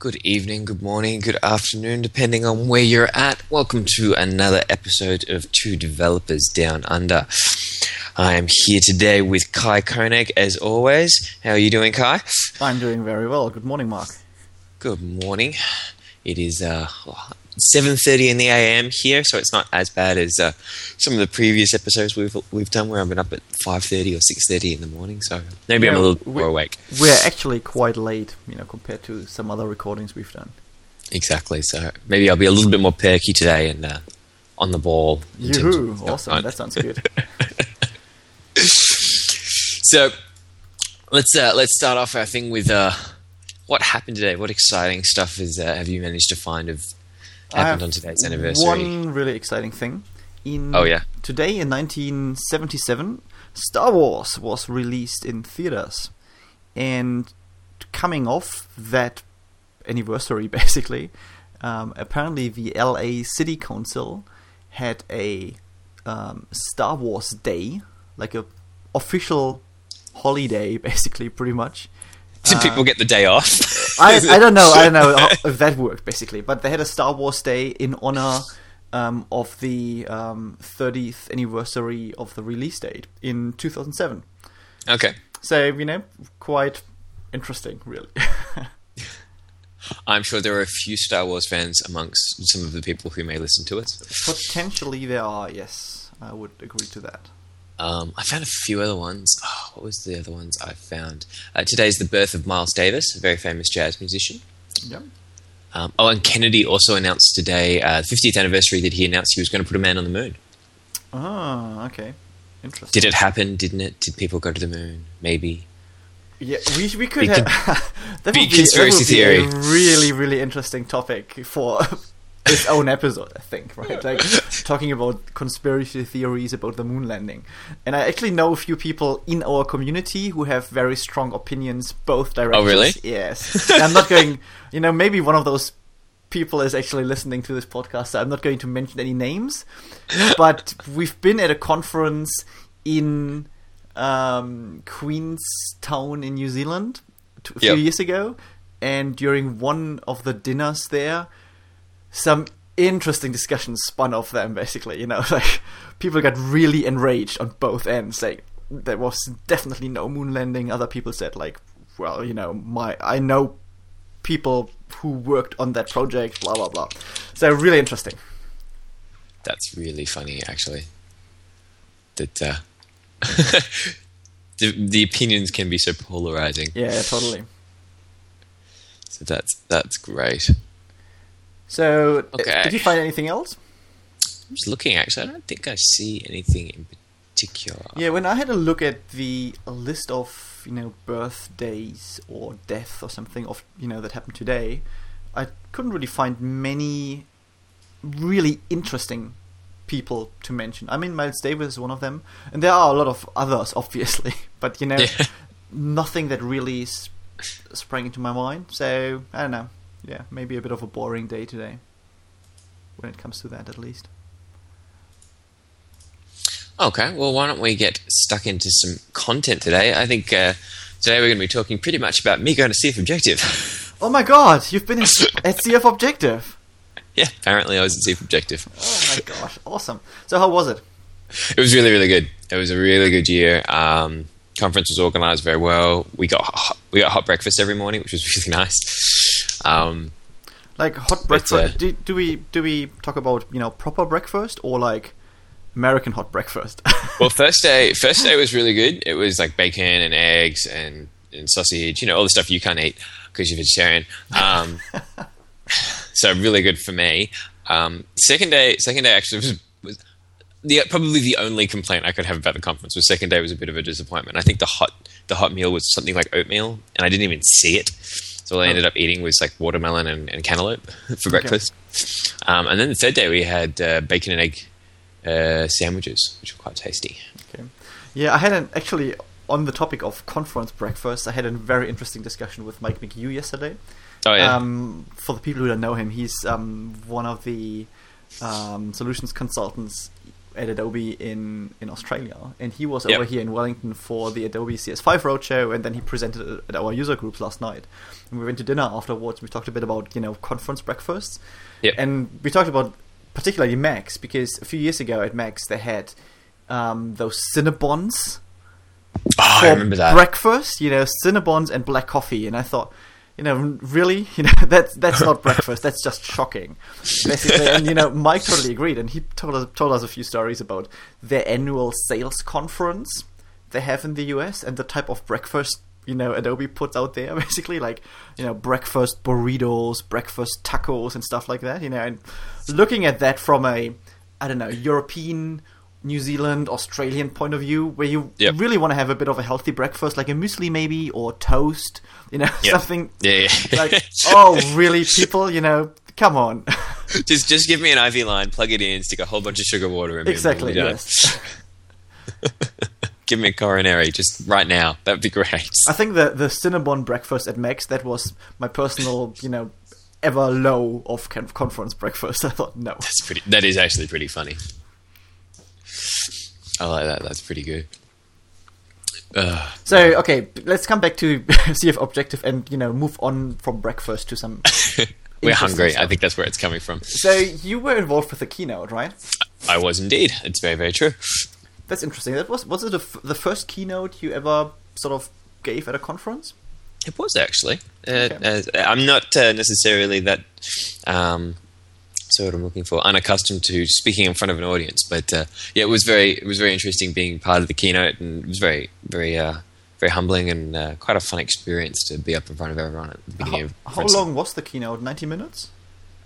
Good evening, good morning, good afternoon, depending on where you're at. Welcome to another episode of Two Developers Down Under. I am here today with Kai Koenig, as always. How are you doing, Kai? I'm doing very well. Good morning, Mark. Good morning. It is uh, 7:30 in the AM here, so it's not as bad as uh, some of the previous episodes we've we've done, where I've been up at 5:30 or 6:30 in the morning. So maybe I'm a little more awake. We're actually quite late, you know, compared to some other recordings we've done. Exactly. So maybe I'll be a little bit more perky today and uh, on the ball. Yoo-hoo, of- awesome. on- That sounds good. So let's uh, let's start off our thing with uh, what happened today. What exciting stuff is uh, have you managed to find of happened have on today's anniversary? One really exciting thing. In Oh, yeah. Today in 1977, Star Wars was released in theaters, and coming off that anniversary, basically, um, apparently the LA City Council had a um, Star Wars Day, like a official holiday, basically, pretty much. Did people get the day off? I, I don't know. I don't know if that worked basically, but they had a Star Wars Day in honor um, of the um, 30th anniversary of the release date in 2007. okay. So you know, quite interesting, really. I'm sure there are a few Star Wars fans amongst some of the people who may listen to us. Potentially, there are. Yes, I would agree to that. Um, I found a few other ones. Oh, what was the other ones I found? Uh, today's the birth of Miles Davis, a very famous jazz musician. Yeah. Um, oh, and Kennedy also announced today, uh, 50th anniversary, that he announced he was going to put a man on the moon. Ah, okay. Interesting. Did it happen? Didn't it? Did people go to the moon? Maybe. Yeah, we we could Big have that would be, conspiracy would be theory. a really really interesting topic for its own episode. I think right, like talking about conspiracy theories about the moon landing. And I actually know a few people in our community who have very strong opinions both directions. Oh, really? Yes. I'm not going. You know, maybe one of those people is actually listening to this podcast. So I'm not going to mention any names, but we've been at a conference in um, Queenstown in New Zealand a few Yep. years ago, and during one of the dinners there, some interesting discussions spun off them. Basically, you know, like people got really enraged on both ends. Like there was definitely no moon landing. Other people said like, well, you know, my I know people who worked on that project. Blah blah blah. So really interesting. That's really funny, actually. That uh, the, the opinions can be so polarizing. Yeah, totally. So that's that's great. So, uh, Okay. did you find anything else? I'm just looking. Actually, I don't think I see anything in particular. Yeah, when I had a look at the list of you know birthdays or death or something of you know that happened today, I couldn't really find many really interesting people to mention. I mean, Miles Davis is one of them, and there are a lot of others, obviously, but you know, Yeah. nothing that really s- sprang into my mind. So I don't know. Yeah, maybe a bit of a boring day today when it comes to that, at least. Okay, well, why don't we get stuck into some content today? I think uh, today we're going to be talking pretty much about me going to CF Objective. Oh my God, you've been in, at CF Objective. yeah, apparently I was at CF Objective. Oh my gosh, awesome. So how was it? It was really, really good. It was a really good year. Um, conference was organised very well. We got hot, we got hot breakfast every morning, which was really nice. Um, Like hot breakfast? do, do we do we talk about you know proper breakfast or like American hot breakfast? well, first day, first day was really good. It was like bacon and eggs and, and sausage. You know, all the stuff you can't eat because you're vegetarian. Um, so really good for me. Um, second day, second day actually was, was the probably the only complaint I could have about the conference was second day was a bit of a disappointment. I think the hot the hot meal was something like oatmeal, and I didn't even see it. So all I ended up eating was like watermelon and, and cantaloupe for breakfast. Um, and then the third day we had uh, bacon and egg uh, sandwiches, which were quite tasty. okay. Yeah, I had an actually on the topic of conference breakfast. I had a very interesting discussion with Mike McHugh yesterday. Oh yeah, Um, for the people who don't know him, he's um, one of the um, solutions consultants at Adobe in in Australia, and he was Yep. over here in Wellington for the Adobe CS5 roadshow, and then he presented at our user groups last night. And we went to dinner afterwards. We talked a bit about you know conference breakfasts, Yep. and we talked about particularly Max because a few years ago at Max they had um, those Cinnabons Oh, I remember that. breakfast. You know, Cinnabons and black coffee, and I thought. You know, really, you know that's that's not breakfast. That's just shocking, basically. And you know, Mike totally agreed, and he told us told us a few stories about their annual sales conference they have in the US and the type of breakfast you know Adobe puts out there, basically like you know breakfast burritos, breakfast tacos, and stuff like that. You know, and looking at that from a I don't know European New Zealand, Australian point of view, where you Yep. really want to have a bit of a healthy breakfast, like a muesli maybe or toast, you know, Yep. something Yeah, yeah. like, oh, really, people, you know, come on. just just give me an IV line, plug it in, stick a whole bunch of sugar water in exactly, we're yes. Give me a coronary just right now. That'd be great. I think the the Cinnabon breakfast at Max that was my personal, you know, ever low of kind of conference breakfast. I thought no. That's pretty. That is actually pretty funny. I like that. That's pretty good. Uh, So okay, let's come back to CF Objective and you know move on from breakfast to some. we're hungry. I think that's where it's coming from. So you were involved with the keynote, right? I was indeed. It's very, very true. That's interesting. That was was it the, the first keynote you ever sort of gave at a conference? It was actually. Uh, Okay. as- I'm not uh, necessarily that. Um, so what I'm looking for, unaccustomed to speaking in front of an audience, but uh, yeah, it was very, it was very interesting being part of the keynote, and it was very, very, uh, very humbling and uh, quite a fun experience to be up in front of everyone at the beginning How, of. how long was the keynote? Ninety minutes.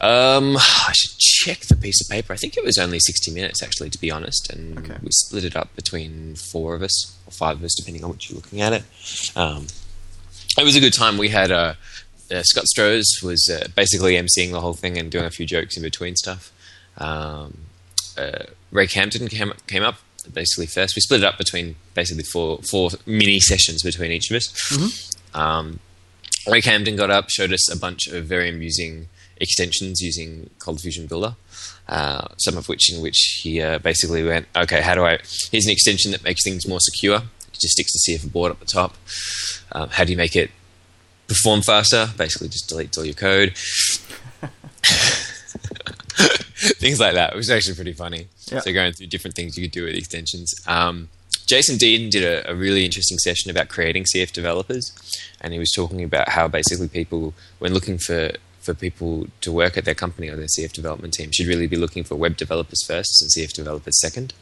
Um, I should check the piece of paper. I think it was only 60 minutes, actually, to be honest. And Okay. we split it up between four of us, or five of us, depending on what you're looking at it. Um, it was a good time. We had uh, uh, Scott Stroz was uh, basically emceeing the whole thing and doing a few jokes in between stuff. Um, uh, Ray Camden came, came up basically first. We split it up between basically four, four mini sessions between each of us. Um, Ray Camden got up, showed us a bunch of very amusing extensions using Cold Fusion Builder. Uh, some of which in which he uh, basically went, okay, how do I? Here's an extension that makes things more secure. It just sticks the CF abort up the top. Um, how do you make it perform faster? Basically, just deletes all your code. things like that. It was actually pretty funny. Yeah. So going through different things you could do with extensions. Um, Jason Dean did a, a really interesting session about creating CF developers, and he was talking about how basically people, when looking for for people to work at their company or their CF development team, should really be looking for web developers first and CF developers second,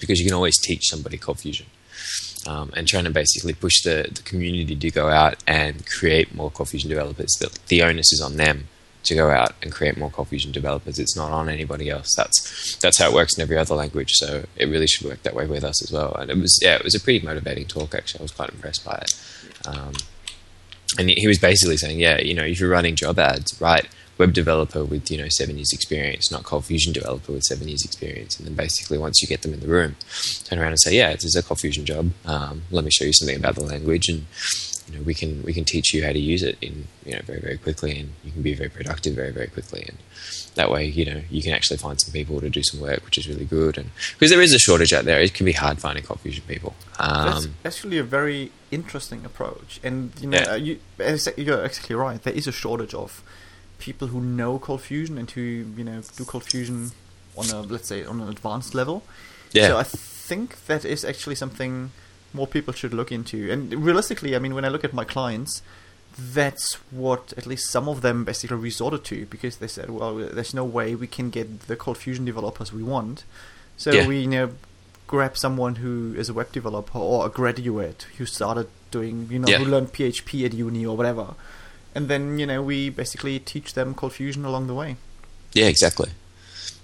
because you can always teach somebody Cold Fusion. Um, and trying to basically push the, the community to go out and create more Cold Fusion developers. The, the onus is on them to go out and create more Cold Fusion developers. It's not on anybody else. That's that's how it works in every other language. So it really should work that way with us as well. And it was yeah, it was a pretty motivating talk. Actually, I was quite impressed by it. Um, and he was basically saying, yeah, you know, if you're running job ads, right, web developer with you know seven years experience, not Cold Fusion developer with seven years experience, and then basically once you get them in the room, turn around and say, yeah, this is a Cold Fusion job. Um, let me show you something about the language, and you know we can we can teach you how to use it in you know very very quickly, and you can be very productive very very quickly, and that way you know you can actually find some people to do some work, which is really good, and because there is a shortage out there, it can be hard finding Cold Fusion people. That's Um, actually a very interesting approach, and you know, Yeah. you, you're exactly right. There is a shortage of people who know Cold Fusion and who you know do Cold Fusion on a let's say on an advanced level. Yeah. So I think that is actually something more people should look into. And realistically, I mean, when I look at my clients, that's what at least some of them basically resorted to because they said, well, there's no way we can get the Cold Fusion developers we want. So Yeah. we you know grab someone who is a web developer or a graduate who started doing you know Yeah. who learned PHP at uni or whatever, and then you know we basically teach them Cold Fusion along the way. Yeah, exactly.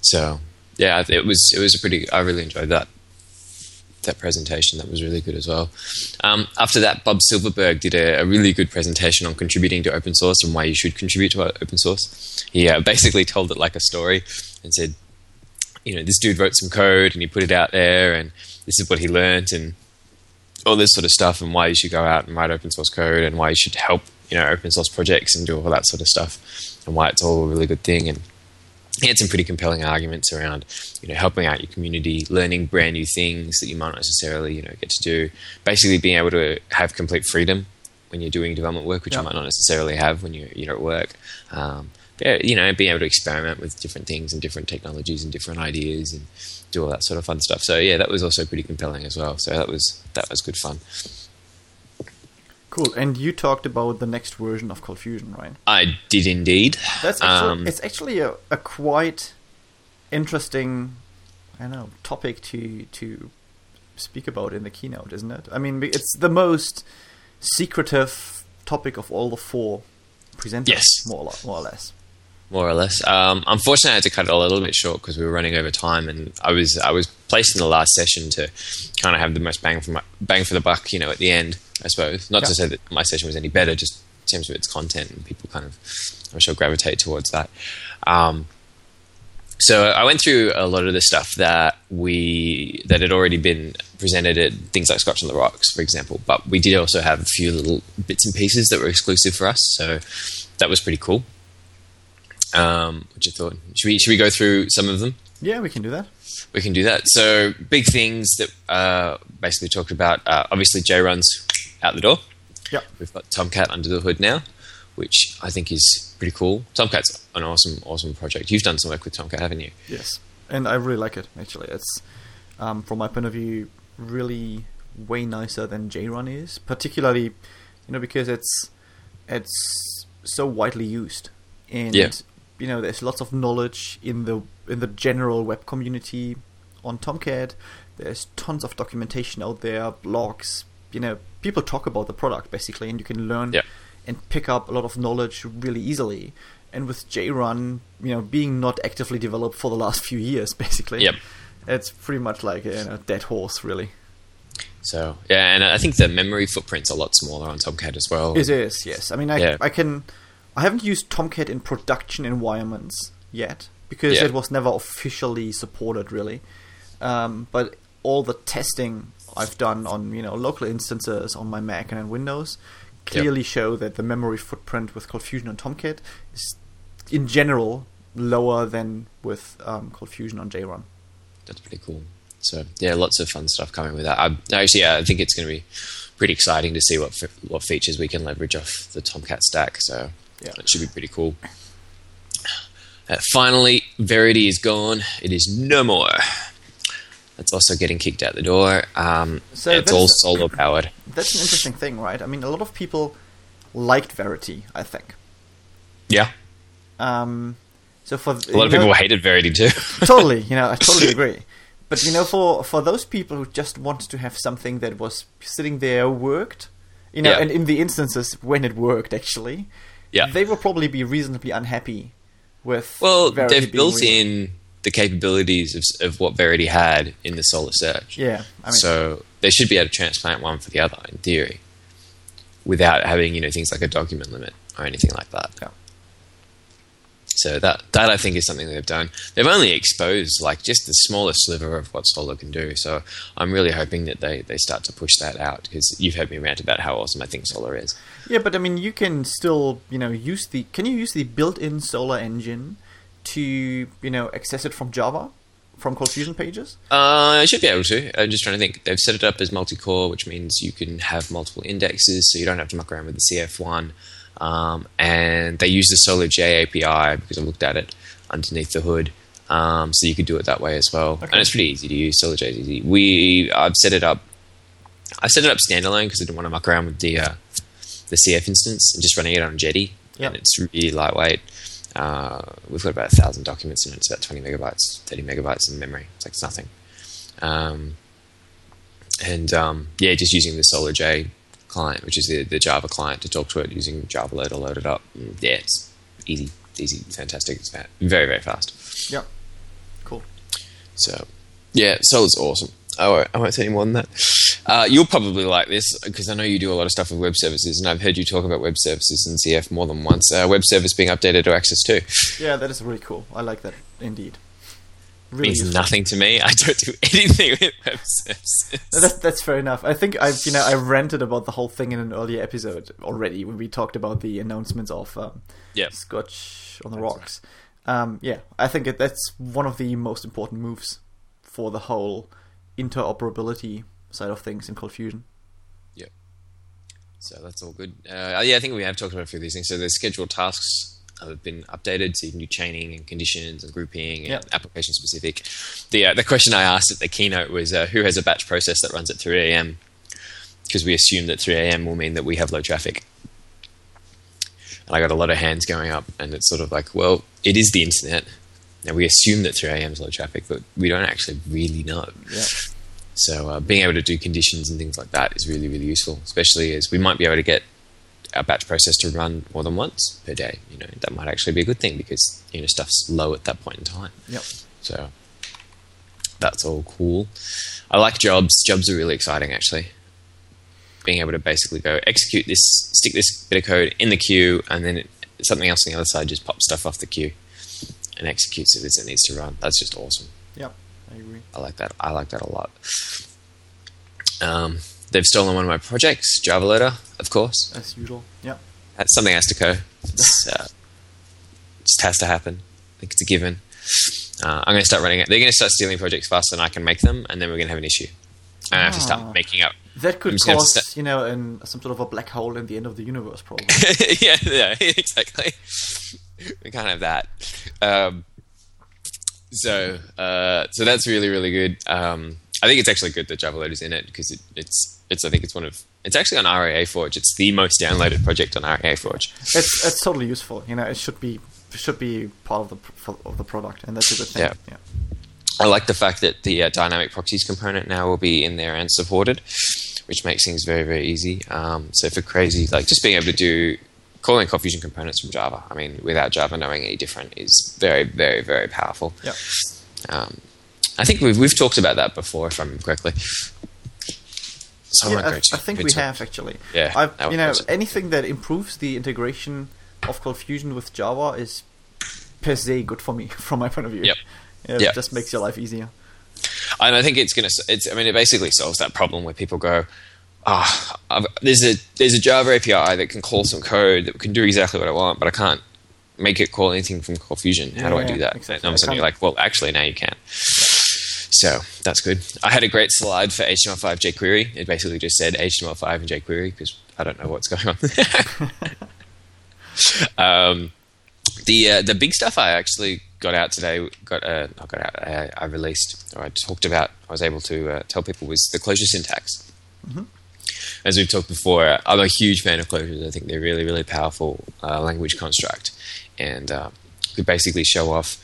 So yeah, it was it was a pretty. I really enjoyed that that presentation. That was really good as well. Um, after that, Bob Silverberg did a, a really good presentation on contributing to open source and why you should contribute to open source. He uh, basically told it like a story and said, you know, this dude wrote some code and he put it out there, and this is what he learned and all this sort of stuff, and why you should go out and write open source code, and why you should help, you know, open source projects and do all that sort of stuff, and why it's all a really good thing. And he had some pretty compelling arguments around, you know, helping out your community, learning brand new things that you might not necessarily, you know, get to do. Basically, being able to have complete freedom when you're doing development work, which Yeah. you might not necessarily have when you're you're at work. Um, you know, being able to experiment with different things and different technologies and different ideas and do all that sort of fun stuff. So yeah, that was also pretty compelling as well. So that was that was good fun. Cool. And you talked about the next version of Cold Fusion, right? I did indeed. That's actually, Um, it's actually a, a quite interesting, I know, topic to to speak about in the keynote, isn't it? I mean, it's the most secretive topic of all the four presenters, Yes. more or, more or less. More or less. Um, unfortunately, I had to cut it a little bit short because we were running over time, and I was I was placed in the last session to kind of have the most bang for my, bang for the buck, you know, at the end. I suppose not to say that my session was any better, just in terms of its content, and people kind of I'm sure gravitate towards that. Um, so I went through a lot of the stuff that we that had already been presented at things like Scotch on the Rocks, for example. But we did also have a few little bits and pieces that were exclusive for us, so that was pretty cool. Um, what you thought? Should we should we go through some of them? Yeah, we can do that. We can do that. So big things that uh, basically talked about. Uh, obviously, JRun's out the door. Yeah. We've got Tomcat under the hood now, which I think is pretty cool. Tomcat's an awesome, awesome project. You've done some work with Tomcat, haven't you? Yes, and I really like it. Actually, it's um, from my point of view really way nicer than JRun is, particularly you know because it's it's so widely used, and Yeah. You know there's lots of knowledge in the in the general web community on Tomcat. There's tons of documentation out there, blogs. You know, people talk about the product basically, and you can learn Yeah. and pick up a lot of knowledge really easily. And with JRun, you know, being not actively developed for the last few years, basically, Yep. it's pretty much like a you know, dead horse, really. So yeah, and I think the memory footprint's a lot smaller on Tomcat as well. It is, yes. I mean, I, Yeah. I can, I haven't used Tomcat in production environments yet because Yeah. it was never officially supported, really. Um, but all the testing I've done on you know local instances on my Mac and on Windows clearly show that the memory footprint with Cold Fusion on Tomcat is, in general, lower than with um, Cold Fusion on JRun. That's pretty cool. So yeah, lots of fun stuff coming with that. I, actually, yeah, I think it's going to be pretty exciting to see what what features we can leverage off the Tomcat stack. So Yeah. it should be pretty cool. Uh, finally, Verity is gone. It is no more. That's also getting kicked out the door. Um, So it's all Solr powered. That's an interesting thing, right? I mean, a lot of people liked Verity, I think. Yeah, Um, so for a lot of people hated Verity too. totally, you know, I totally agree. But you know, for for those people who just wanted to have something that was sitting there worked, you know, Yeah. and in the instances when it worked, actually, yeah. they will probably be reasonably unhappy with. Well, Verity they've built in the capabilities of, of what Verity had in the Solr Search. Yeah, I mean, so they should be able to transplant one for the other in theory, without having you know things like a document limit or anything like that. Yeah. So that that I think is something they've done. They've only exposed like just the smallest sliver of what Solr can do. So I'm really hoping that they, they start to push that out because you've heard me rant about how awesome I think Solr is. yeah, but I mean, you can still, you know, use the. Can you use the built-in Solr engine to, you know, access it from Java, from Cold Fusion pages? Uh, I should be able to. I'm just trying to think. They've set it up as multi-core, which means you can have multiple indexes, so you don't have to muck around with the CF1. Um, and they use the SolrJ API because I looked at it underneath the hood, um, so you could do it that way as well. Okay. And it's pretty easy to use. SolrJ is easy. We I've set it up. I set it up standalone because I didn't want to muck around with the uh, the CF instance and just running it on Jetty. Yep. And it's really lightweight. Uh, we've got about a thousand documents in it. It's about twenty megabytes, thirty megabytes in memory. It's like it's nothing. Um, and um, yeah, just using the SolrJ client, which is the, the Java client, to talk to it using Java Load to load it up. Yeah, it's easy, easy, fantastic. It's very, very fast. Yeah. Cool. So, yeah, Solr's awesome. I won't, I won't say any more than that. Uh, you'll probably like this because I know you do a lot of stuff with web services, and I've heard you talk about web services in CF more than once. Uh, web service being updated to Axis 2 Yeah, that is really cool. I like that indeed. Really means useful. nothing to me. I don't do anything with web services. No, That's that's fair enough. I think I've you know I ranted about the whole thing in an earlier episode already when we talked about the announcements of um, Yeah. Scotch on the Rocks. um, yeah, I think it, that's one of the most important moves for the whole interoperability side of things in Cold Fusion. Yep. So that's all good. Uh, yeah, I think we have talked about a few of these things. So the scheduled tasks have been updated, so you can do chaining and conditions and grouping and Yep. application specific. The uh, the question I asked at the keynote was uh, who has a batch process that runs at 3 a.m. because we assume that 3 a.m. will mean that we have low traffic. And I got a lot of hands going up, and it's sort of like, well, it is the internet. and we assume that 3 a.m. is low traffic, but we don't actually really know. Yeah. So uh, being able to do conditions and things like that is really, really useful, especially as we might be able to get our batch process to run more than once per day. You know, that might actually be a good thing because you know stuff's low at that point in time. Yep. So that's all cool. I like jobs. Jobs are really exciting, actually. Being able to basically go execute this, stick this bit of code in the queue, and then it, something else on the other side just pops stuff off the queue and executes it as it needs to run. That's just awesome. Yep. I agree. I like that. I like that a lot. Um, they've stolen one of my projects, Java Loader, of course. As usual. That's something has to go. It's, uh, just has to happen. I think it's a given. Uh, I'm going to start running it. They're going to start stealing projects faster than I can make them, and then we're going to have an issue. And I have to Ah. start making up. That could I'm just gonna cause, sta- you know, in some sort of a black hole in the end of the universe, probably. yeah, yeah, exactly. We can't have that. Um, so, uh, so that's really, really good. Um, I think it's actually good that Java Loader's in it because it, it's, it's. I think it's one of. It's actually on RIAForge. It's the most downloaded project on RIAForge. it's it's totally useful. You know, it should be should be part of the of the product, and that's a good thing. Yeah. yeah. I like the fact that the uh, dynamic proxies component now will be in there and supported, which makes things very, very easy. Um, so for crazy, like just being able to do calling Cold Fusion components from Java, I mean, without Java knowing any different, is very, very, very powerful. Yep. Um, I think we've we've talked about that before, if I remember correctly. So Yeah, I, I think we have actually. Yeah, I've, you know, anything that improves the integration of Cold Fusion with Java is per se good for me, from my point of view. Yep. Yeah, It Yep. just makes your life easier. And I think it's going to. It's. I mean, it basically solves that problem where people go, "Ah, I've there's a there's a Java API that can call some code that can do exactly what I want, but I can't make it call anything from Cold Fusion. How do I do that?" exactly. And all of a I sudden, you're like, "Well, actually, now you can." So that's good. I had a great slide for HTML5 jQuery. It basically just said HTML5 and jQuery because I don't know what's going on. um, the uh, the big stuff I actually got out today, got uh, not got out, I, I released or I talked about, I was able to uh, tell people was the closure syntax. As we've talked before, I'm a huge fan of closures. I think they're really, really powerful uh, language construct, and uh, could basically show off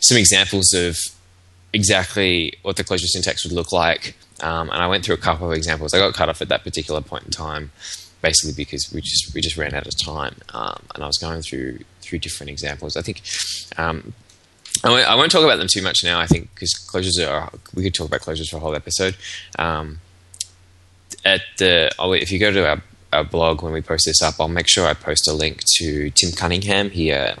some examples of exactly what the closure syntax would look like. Um, and I went through a couple of examples. I got cut off at that particular point in time, basically because we just we just ran out of time. Um, and I was going through through different examples. I think um, I won't, I won't talk about them too much now. I think because closures are we could talk about closures for a whole episode. Um, at the if you go to our, our blog when we post this up, I'll make sure I post a link to Tim Cunningham. He uh,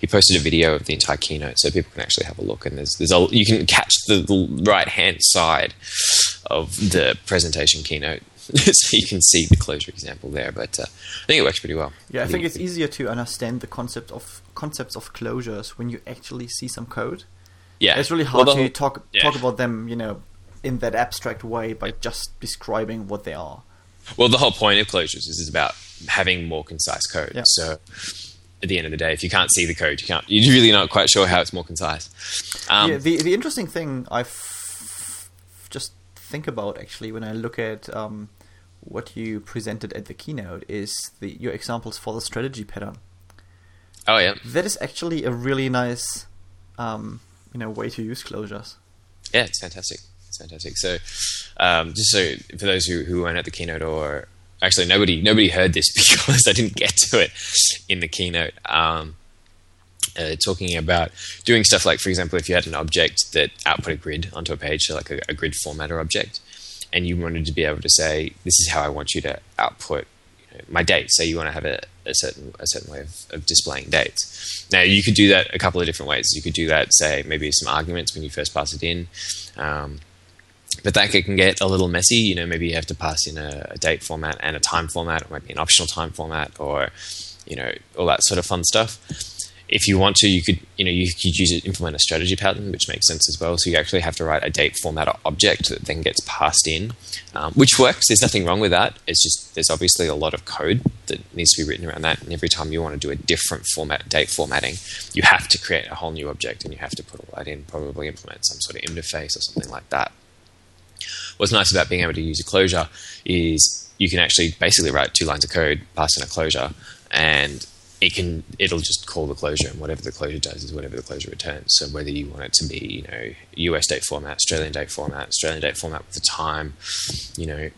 he posted a video of the entire keynote, so people can actually have a look. And there's there's a, you can catch the, the right hand side of the presentation keynote, so you can see the closure example there. But uh, I think it works pretty well. Yeah, I think it's easier to understand the concept of concepts of closures when you actually see some code. yeah, It's really hard the to talk yeah. talk about them, you know, in that abstract way by just describing what they are. Well, the whole point of closures is, is about having more concise code. Yeah. So at the end of the day, if you can't see the code, you can't. You're really not quite sure how it's more concise. Um, yeah, the the interesting thing I f- just think about actually when I look at um, what you presented at the keynote is the your examples for the strategy pattern. oh yeah, That is actually a really nice, um, you know, way to use closures. yeah, it's fantastic. It's fantastic. So, um, just so for those who, who weren't at the keynote, or actually nobody nobody heard this because I didn't get to it in the keynote. Um, uh, talking about doing stuff like, for example, if you had an object that output a grid onto a page, so like a, a grid formatter object, and you wanted to be able to say, "This is how I want you to output you know, my date." Say you want to have a, a certain a certain way of, of displaying dates. Now you could do that a couple of different ways. You could do that, say, maybe some arguments when you first pass it in. Um, but that can get a little messy. You know, maybe you have to pass in a, a date format and a time format, or maybe an optional time format, or you know, all that sort of fun stuff. if you want to, you could you know you could use it implement a strategy pattern, which makes sense as well. So you actually have to write a date format object that then gets passed in, um, which works. There's nothing wrong with that. It's just there's obviously a lot of code that needs to be written around that, and every time you want to do a different format date formatting, you have to create a whole new object and you have to put all that in. Probably implement some sort of interface or something like that. What's nice about being able to use a closure is you can actually basically write two lines of code, pass in a closure, and it can it'll just call the closure and whatever the closure does is whatever the closure returns. So whether you want it to be, you know, US date format, Australian date format, Australian date format with the time, you know,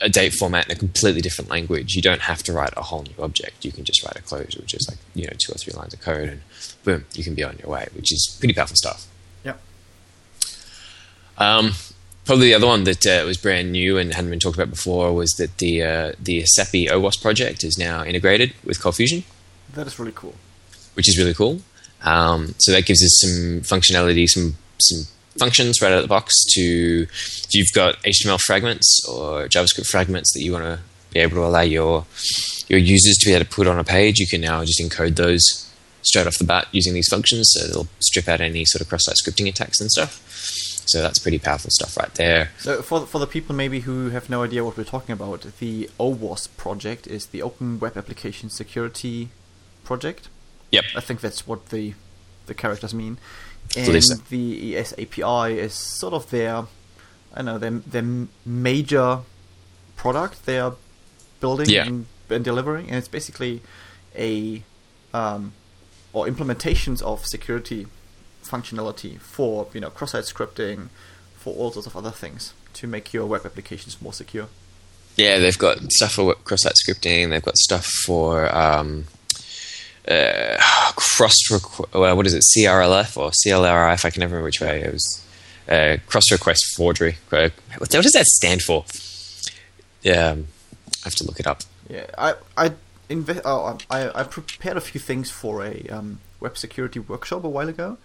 a date format in a completely different language, you don't have to write a whole new object. You can just write a closure, which is like, you know, two or three lines of code and boom, you can be on your way, which is pretty powerful stuff. Yep. Um, probably the other one that uh, was brand new and hadn't been talked about before was that the uh, the ESAPI OWASP project is now integrated with Cold Fusion. That is really cool. Which is really cool. Um, so that gives us some functionality, some some functions right out of the box. To if you've got HTML fragments or JavaScript fragments that you want to be able to allow your your users to be able to put on a page, you can now just encode those straight off the bat using these functions. So they'll strip out any sort of cross-site scripting attacks and stuff. So that's pretty powerful stuff right there. So for for the people maybe who have no idea what we're talking about, the OWASP project is the Open Web Application Security project. Yep. I think that's what the the characters mean. And the ESAPI is sort of their I don't know their their major product they are building Yeah. and, and delivering, and it's basically a um, or implementations of security functionality for you know cross-site scripting, for all sorts of other things to make your web applications more secure. Yeah, they've got stuff for cross-site scripting. They've got stuff for um, uh, cross. Requ- well, what is it? CRLF or CLRF? I can never remember which way it was. Uh, cross request forgery. Uh, What what does that stand for? Yeah, um, I have to look it up. Yeah, I I inve- oh, I I prepared a few things for a um, web security workshop a while ago.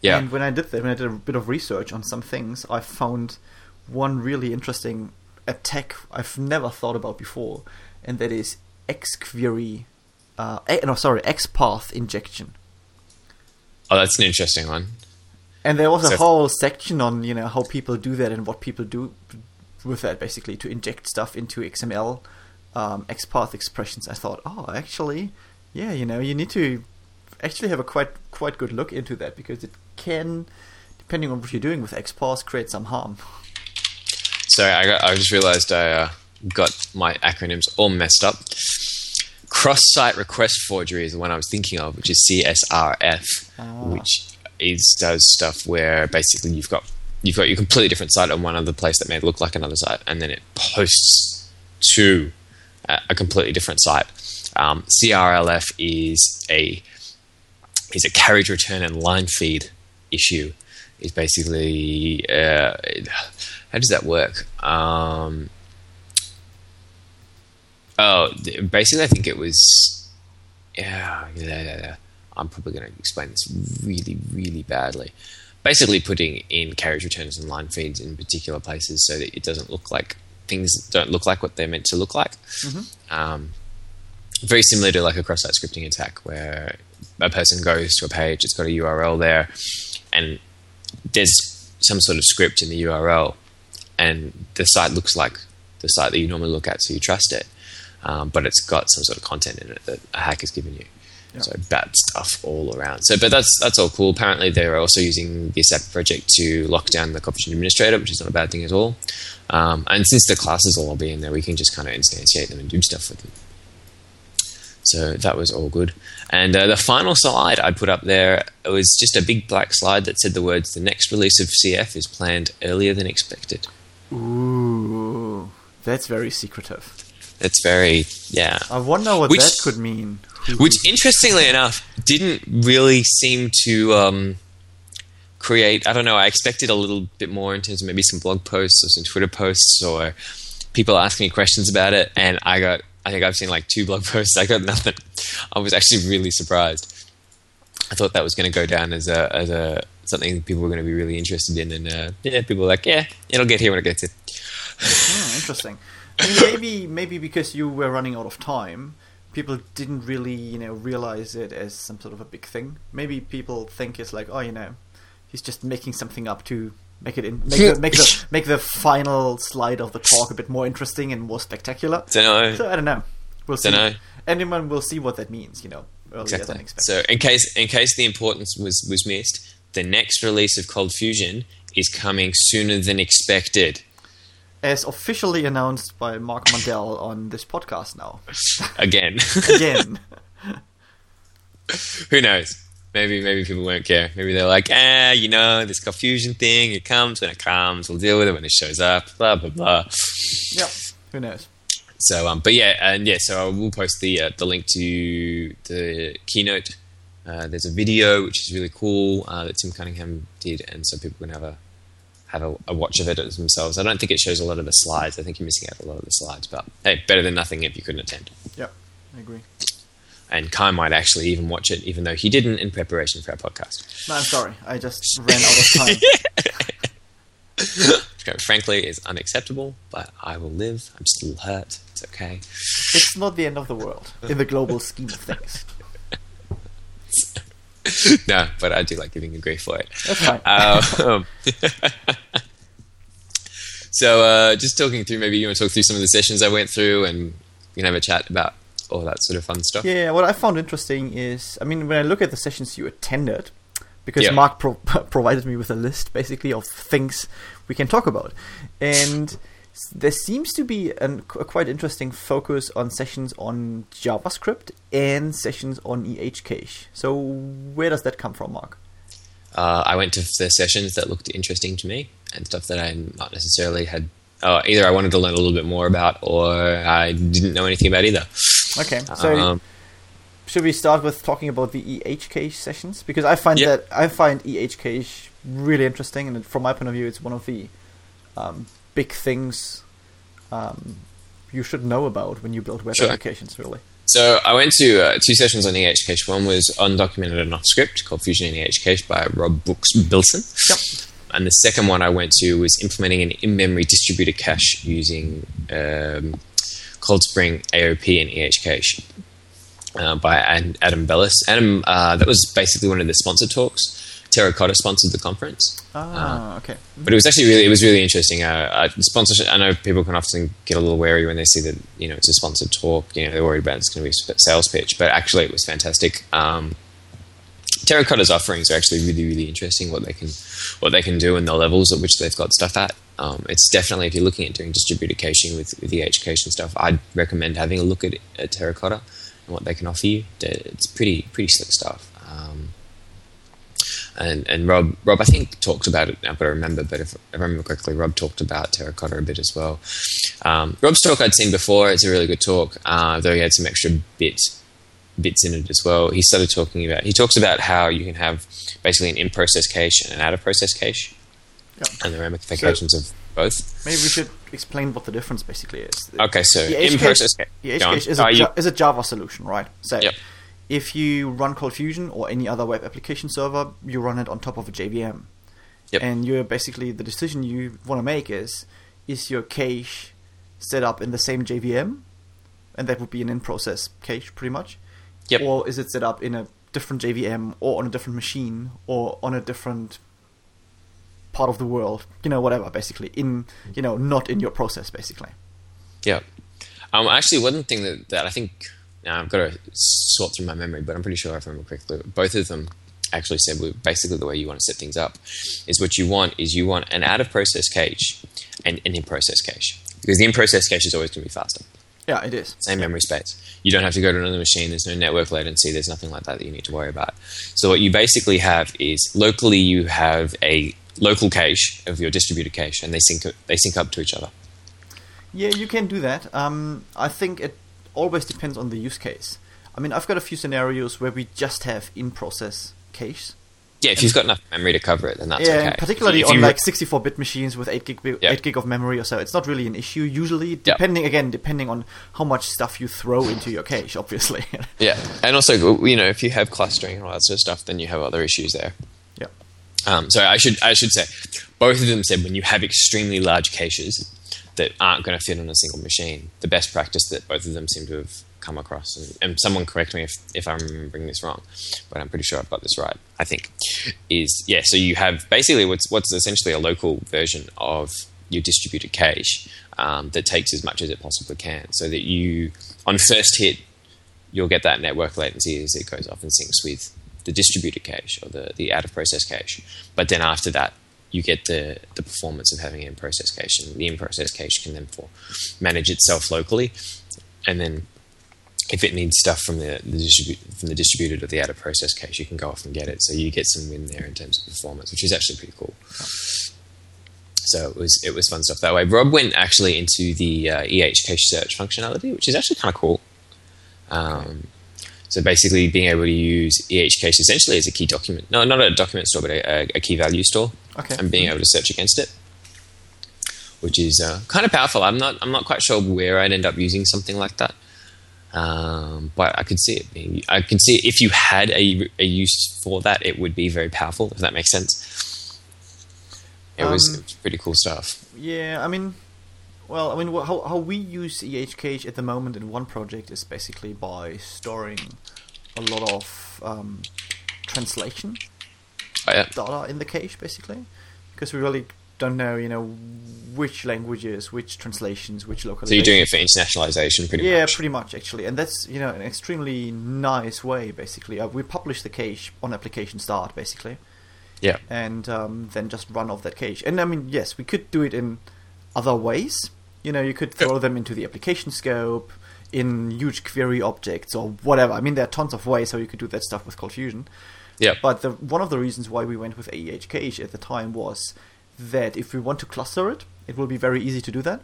Yeah. And when I did that, when I did a bit of research on some things, I found one really interesting attack I've never thought about before, and that is xquery. Uh, eh, no, sorry, XPath injection. Oh, that's an interesting one. And there was a whole section on you know how people do that and what people do with that, basically to inject stuff into XML um, XPath expressions. I thought, oh, actually, yeah, you know, you need to actually have a quite quite good look into that because it can, depending on what you're doing with XPath, create some harm. Sorry, I, got, I just realized I uh, got my acronyms all messed up. Cross-site request forgery is the one I was thinking of, which is CSRF, Ah. which is does stuff where basically you've got you've got your completely different site on one other place that may look like another site, and then it posts to a, a completely different site. Um, CRLF is a is a carriage return and line feed issue. Is basically uh, how does that work? Um, oh, basically, I think it was. Yeah. I'm probably going to explain this really, really badly. Basically, putting in carriage returns and line feeds in particular places so that it doesn't look like things don't look like what they're meant to look like. Um, very similar to like a cross-site scripting attack where a person goes to a page, it's got a URL there, and there's some sort of script in the URL, and the site looks like the site that you normally look at, so you trust it, um, but it's got some sort of content in it that a hack has given you. Yeah. So bad stuff all around. So, but that's that's all cool. Apparently, they're also using the ESAPI project to lock down the Cold Fusion administrator, which is not a bad thing at all. Um, and since the classes will all be in there, we can just kind of instantiate them and do stuff with them. So that was all good. And uh, the final slide I put up there it was just a big black slide that said the words "The next release of CF is planned earlier than expected." Ooh, that's very secretive. It's very yeah. I wonder what Which- that could mean. Which, interestingly enough, didn't really seem to um, create. I don't know. I expected a little bit more in terms of maybe some blog posts or some Twitter posts or people asking me questions about it. And I got. I think I've seen like two blog posts. I got nothing. I was actually really surprised. I thought that was going to go down as a as a something people were going to be really interested in, and uh, yeah, people were like, yeah, it'll get here when it gets here. Hmm, interesting. Maybe maybe because you were running out of time, people didn't really, you know, realize it as some sort of a big thing. Maybe people think it's like, oh, you know, he's just making something up to make it in, make the make the make the final slide of the talk a bit more interesting and more spectacular. Don't know. So I don't know. We'll see. Dunno. Anyone will see what that means, you know, earlier than Exactly. expected. So, in case in case the importance was was missed, the next release of Cold Fusion is coming sooner than expected. As officially announced by Mark Mandel on this podcast now. Again, Again. who knows? Maybe maybe people won't care. Maybe they're like, ah, you know, this confusion thing. It comes when it comes. We'll deal with it when it shows up. Blah blah blah. yep. Who knows? So, um, but yeah, and yeah, so I will post the uh, the link to the keynote. Uh, there's a video which is really cool uh, that Tim Cunningham did, and so people can have a have a, a watch of it themselves. I don't think it shows a lot of the slides. I think you're missing out a lot of the slides, but hey, better than nothing if you couldn't attend. Yep. I agree. And Kai might actually even watch it, even though he didn't in preparation for our podcast. No, I'm sorry. I just ran out of time. Which, frankly, is unacceptable, but I will live. I'm just a little hurt. It's okay. it's not the end of the world in the global scheme of things. no, but I do like giving you grief for it. That's fine. Um, so, uh, just talking through, maybe you want to talk through some of the sessions I went through, and we can have a chat about all that sort of fun stuff. Yeah, what I found interesting is, I mean, when I look at the sessions you attended, because Yeah. Mark pro- provided me with a list basically of things we can talk about, and there seems to be an, a quite interesting focus on sessions on JavaScript and sessions on EH cache. So where does that come from, Mark? Uh, I went to the sessions that looked interesting to me and stuff that I not necessarily had. Uh, either I wanted to learn a little bit more about, or I didn't know anything about either. Okay, so Um, should we start with talking about the EH cache sessions? Because I find Yeah. that I find EH cache really interesting, and from my point of view, it's one of the um, big things um, you should know about when you build web Sure. applications. Really, So I went to uh, two sessions on EH Cache. One was undocumented and off script Cold Fusion in EH Cache by Rob Brooks Bilson. Yep. And the second one I went to was implementing an in-memory distributed cache using um, Cold Spring AOP and EH Cache uh, by Adam Bellis. Adam, uh, that was basically one of the sponsor talks. Terracotta sponsored the conference. ah, okay, But it was actually really, it was really interesting. Uh, uh, sponsorship. I know people can often get a little wary when they see that you know it's a sponsored talk. You know they're worried about it's going to be a sales pitch, but actually it was fantastic. Um, Terracotta's offerings are actually really, really interesting. What they can, what they can do, and the levels at which they've got stuff at. Um, it's definitely if you're looking at doing distributed caching with with the and stuff, I'd recommend having a look at, at Terracotta and what they can offer you. It's pretty, pretty slick stuff. Um, and and Rob Rob I think talked about it now, but I remember. But if I remember correctly, Rob talked about terracotta a bit as well. Um, Rob's talk I'd seen before. It's a really good talk, uh, though he had some extra bits bits in it as well. He started talking about. He talks about how you can have basically an in-process cache and an out-of-process cache, Yep. and the ramifications of both. maybe we should explain what the difference basically is. Okay, so The EH in-process cache, cache. the Go on. cache is, Oh, a, you- is a Java solution, right? So Yep. if you run Cold Fusion or any other web application server, you run it on top of a JVM. Yep. And you're basically the decision you want to make is is your cache set up in the same JVM, and that would be an in-process cache, pretty much. Yep. Or is it set up in a different JVM or on a different machine or on a different part of the world? You know, whatever. Basically, in you know, not in your process, basically. Yeah. Um, actually, one thing that, that I think now I've got to sort through my memory, but I'm pretty sure if I remember correctly, both of them actually said well, basically the way you want to set things up is what you want is you want an out of process cache and an in process cache because the in process cache is always going to be faster, Yeah, it is. same memory space. You don't have to go to another machine. There's no network latency. There's nothing like that that you need to worry about. So what you basically have is locally you have a local cache of your distributed cache, and they sync they sync up to each other. Yeah, you can do that. Um, I think it always depends on the use case. I mean, I've got a few scenarios where we just have in-process cache. Yeah, if you've got enough memory to cover it, then that's yeah, okay. particularly If on you- like 64-bit machines with 8 gig, Yeah. 8 gig of memory or so, it's not really an issue usually. Depending again, depending on how much stuff you throw into your cache, obviously. Yeah, and also you know if you have clustering and all that sort of stuff, then you have other issues there. yeah. Um, so I should I should say, both of them said when you have extremely large caches that aren't going to fit on a single machine, the best practice that both of them seem to have come across. And, and someone correct me if, if I'm remembering this wrong, but I'm pretty sure I've got this right. I think is yeah. So you have basically what's what's essentially a local version of your distributed cache um, that takes as much as it possibly can, so that you on first hit you'll get that network latency as it goes off and syncs with the distributed cache or the, the out of process cache. But then after that, you get the, the performance of having an in process cache, and the in process cache can then for manage itself locally, and then if it needs stuff from the, the distribu- from the distributed or the out of process cache, you can go off and get it. So you get some win there in terms of performance, which is actually pretty cool. So it was it was fun stuff that way. Rob went actually into the uh, EH cache search functionality, which is actually kind of cool. Um, so basically, being able to use EH cache essentially as a key document, no, not a document store, but a, a key value store, Okay. and being able to search against it, which is uh, kind of powerful. I'm not I'm not quite sure where I'd end up using something like that, um, but I could see it being. I could see if you had a, a use for that, it would be very powerful. If that makes sense. It was, Um, it was pretty cool stuff. Yeah, I mean, well, I mean, how how we use EH cache at the moment in one project is basically by storing a lot of um, translation Oh, yeah. data in the cache, basically, because we really don't know, you know, which languages, which translations, which localizations. So you're doing it for internationalization, pretty yeah, much. Yeah, pretty much actually, and that's you know an extremely nice way. Basically, uh, we publish the cache on application start, basically, yeah. and um, then just run off that cache. And I mean, yes, we could do it in other ways. You know, you could throw them into the application scope in huge query objects or whatever. I mean, there are tons of ways how you could do that stuff with Cold Fusion. Yeah. But the, one of the reasons why we went with AEH cache at the time was that if we want to cluster it, it will be very easy to do that.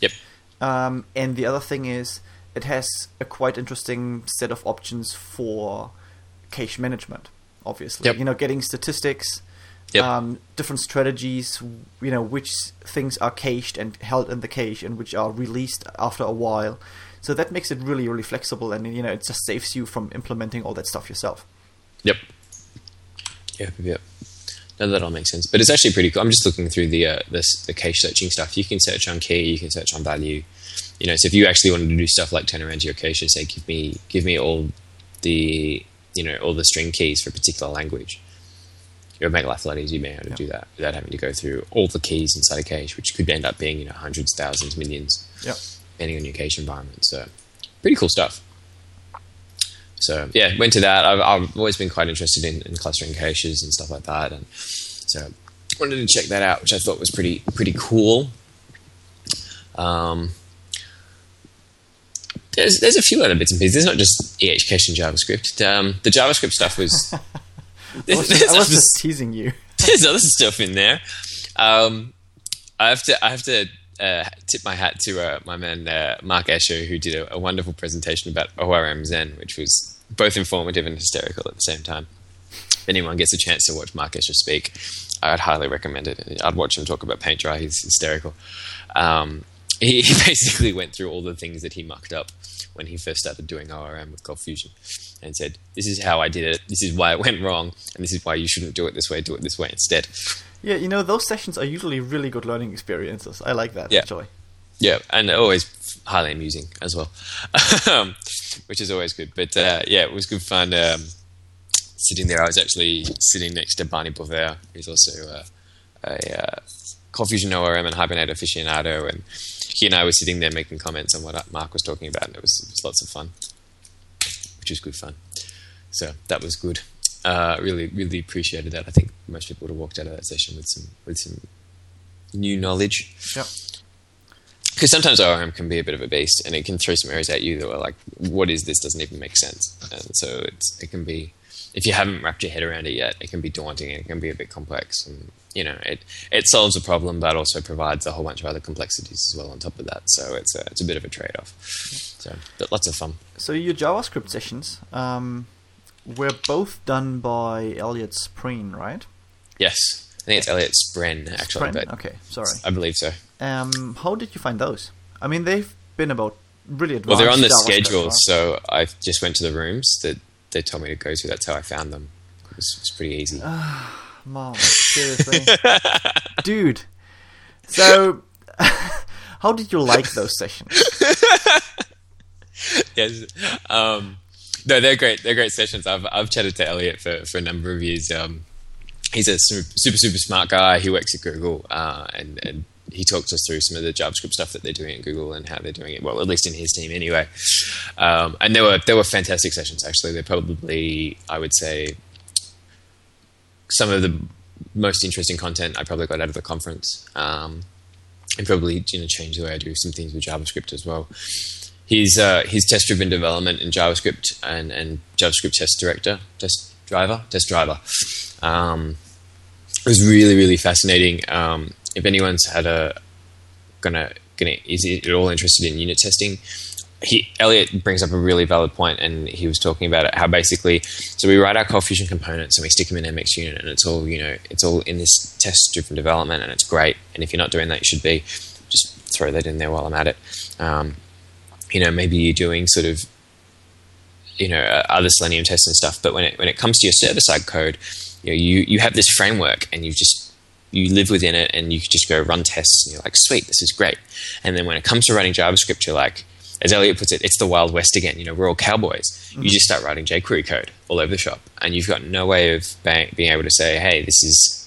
Yep. Um, and the other thing is, it has a quite interesting set of options for cache management. Obviously, Yep. you know, getting statistics, Yep. um, different strategies. You know, which things are cached and held in the cache, and which are released after a while. So that makes it really, really flexible, and you know, it just saves you from implementing all that stuff yourself. Yep. Yep. Yep. No, that all makes sense. But it's actually pretty cool. I'm just looking through the uh, this, the cache searching stuff. You can search on key. You can search on value. You know, so if you actually wanted to do stuff like turn around to your cache and say, "Give me, give me all the, you know, all the string keys for a particular language," it would make life a lot easier being able to Yeah. do that without having to go through all the keys inside a cache, which could end up being you know hundreds, thousands, millions, Yep. depending on your cache environment. So, pretty cool stuff. So yeah, went to that. I've, I've always been quite interested in, in clustering caches and stuff like that, and so wanted to check that out, which I thought was pretty pretty cool. Um, there's there's a few other bits and pieces. There's not just EH cache and JavaScript. Um, the JavaScript stuff was. I was, just, I was just teasing you. there's other stuff in there. Um, I have to I have to uh, tip my hat to uh, my man uh, Marc Esher, who did a, a wonderful presentation about ORM Zen, which was both informative and hysterical at the same time. If anyone gets a chance to watch Marc Esher speak, I'd highly recommend it. I'd watch him talk about paint dry. He's hysterical. Um, he, he basically went through all the things that he mucked up when he first started doing ORM with Cold Fusion and said, This is how I did it, this is why it went wrong, and this is why you shouldn't do it this way, do it this way instead. Yeah, you know, those sessions are usually really good learning experiences. I like that, Yeah. actually. Yeah, and always highly amusing as well, which is always good. But uh, yeah, it was good fun um, sitting there. I was actually sitting next to Barney Boisvert, who's also uh, a uh, Cold Fusion ORM and Hibernate aficionado, and he and I were sitting there making comments on what Mark was talking about, and it was, it was lots of fun, which was good fun. So that was good. Uh, really, really appreciated that. I think most people would have walked out of that session with some with some new knowledge Yep. because sometimes ORM can be a bit of a beast, and it can throw some errors at you that are like, "What is this? Doesn't even make sense." And so it's it can be, if you haven't wrapped your head around it yet, it can be daunting and it can be a bit complex. And you know, it it solves a problem, but also provides a whole bunch of other complexities as well on top of that. So it's a it's a bit of a trade off. So, but lots of fun. So your JavaScript sessions um, were both done by Elliot Spreen, right? Yes, I think it's Elliot Sprehn actually, Sprehn? Okay, sorry. I believe so. Um, how did you find those? I mean, they've been about really advanced. Well, they're on the schedule, so I just went to the rooms that they told me to go to. That's how I found them. It was, it was pretty easy. Mom, seriously, dude. So, how did you like those sessions? yes. Um, no, they're great. They're great sessions. I've I've chatted to Elliot for, for a number of years. Um, he's a super super smart guy. He works at Google, uh, and and he talks us through some of the JavaScript stuff that they're doing at Google and how they're doing it. Well, at least in his team, anyway. Um, and there were there were fantastic sessions. Actually, they're probably I would say some of the most interesting content I probably got out of the conference, um, and probably you know changed the way I do some things with JavaScript as well. He's uh, test driven development in JavaScript and, and JavaScript test director, test driver, test driver. Um, it was really really fascinating. Um, if anyone's had a gonna gonna is at all interested in unit testing, he Elliot brings up a really valid point, and he was talking about it. How basically, so we write our Cold Fusion components and we stick them in MX Unit, and it's all you know, it's all in this test-driven development, and it's great. And if you're not doing that, you should be. Just throw that in there while I'm at it. Um, you know, maybe you're doing sort of, you know, uh, other Selenium tests and stuff. But when it when it comes to your server-side code, you know, you you have this framework, and you've just you live within it, and you just go run tests, and you're like, sweet, this is great. And then when it comes to writing JavaScript, you're like as Elliot puts it, it's the Wild West again. You know, we're all cowboys. Mm-hmm. You just start writing jQuery code all over the shop, and you've got no way of being able to say, "Hey, this is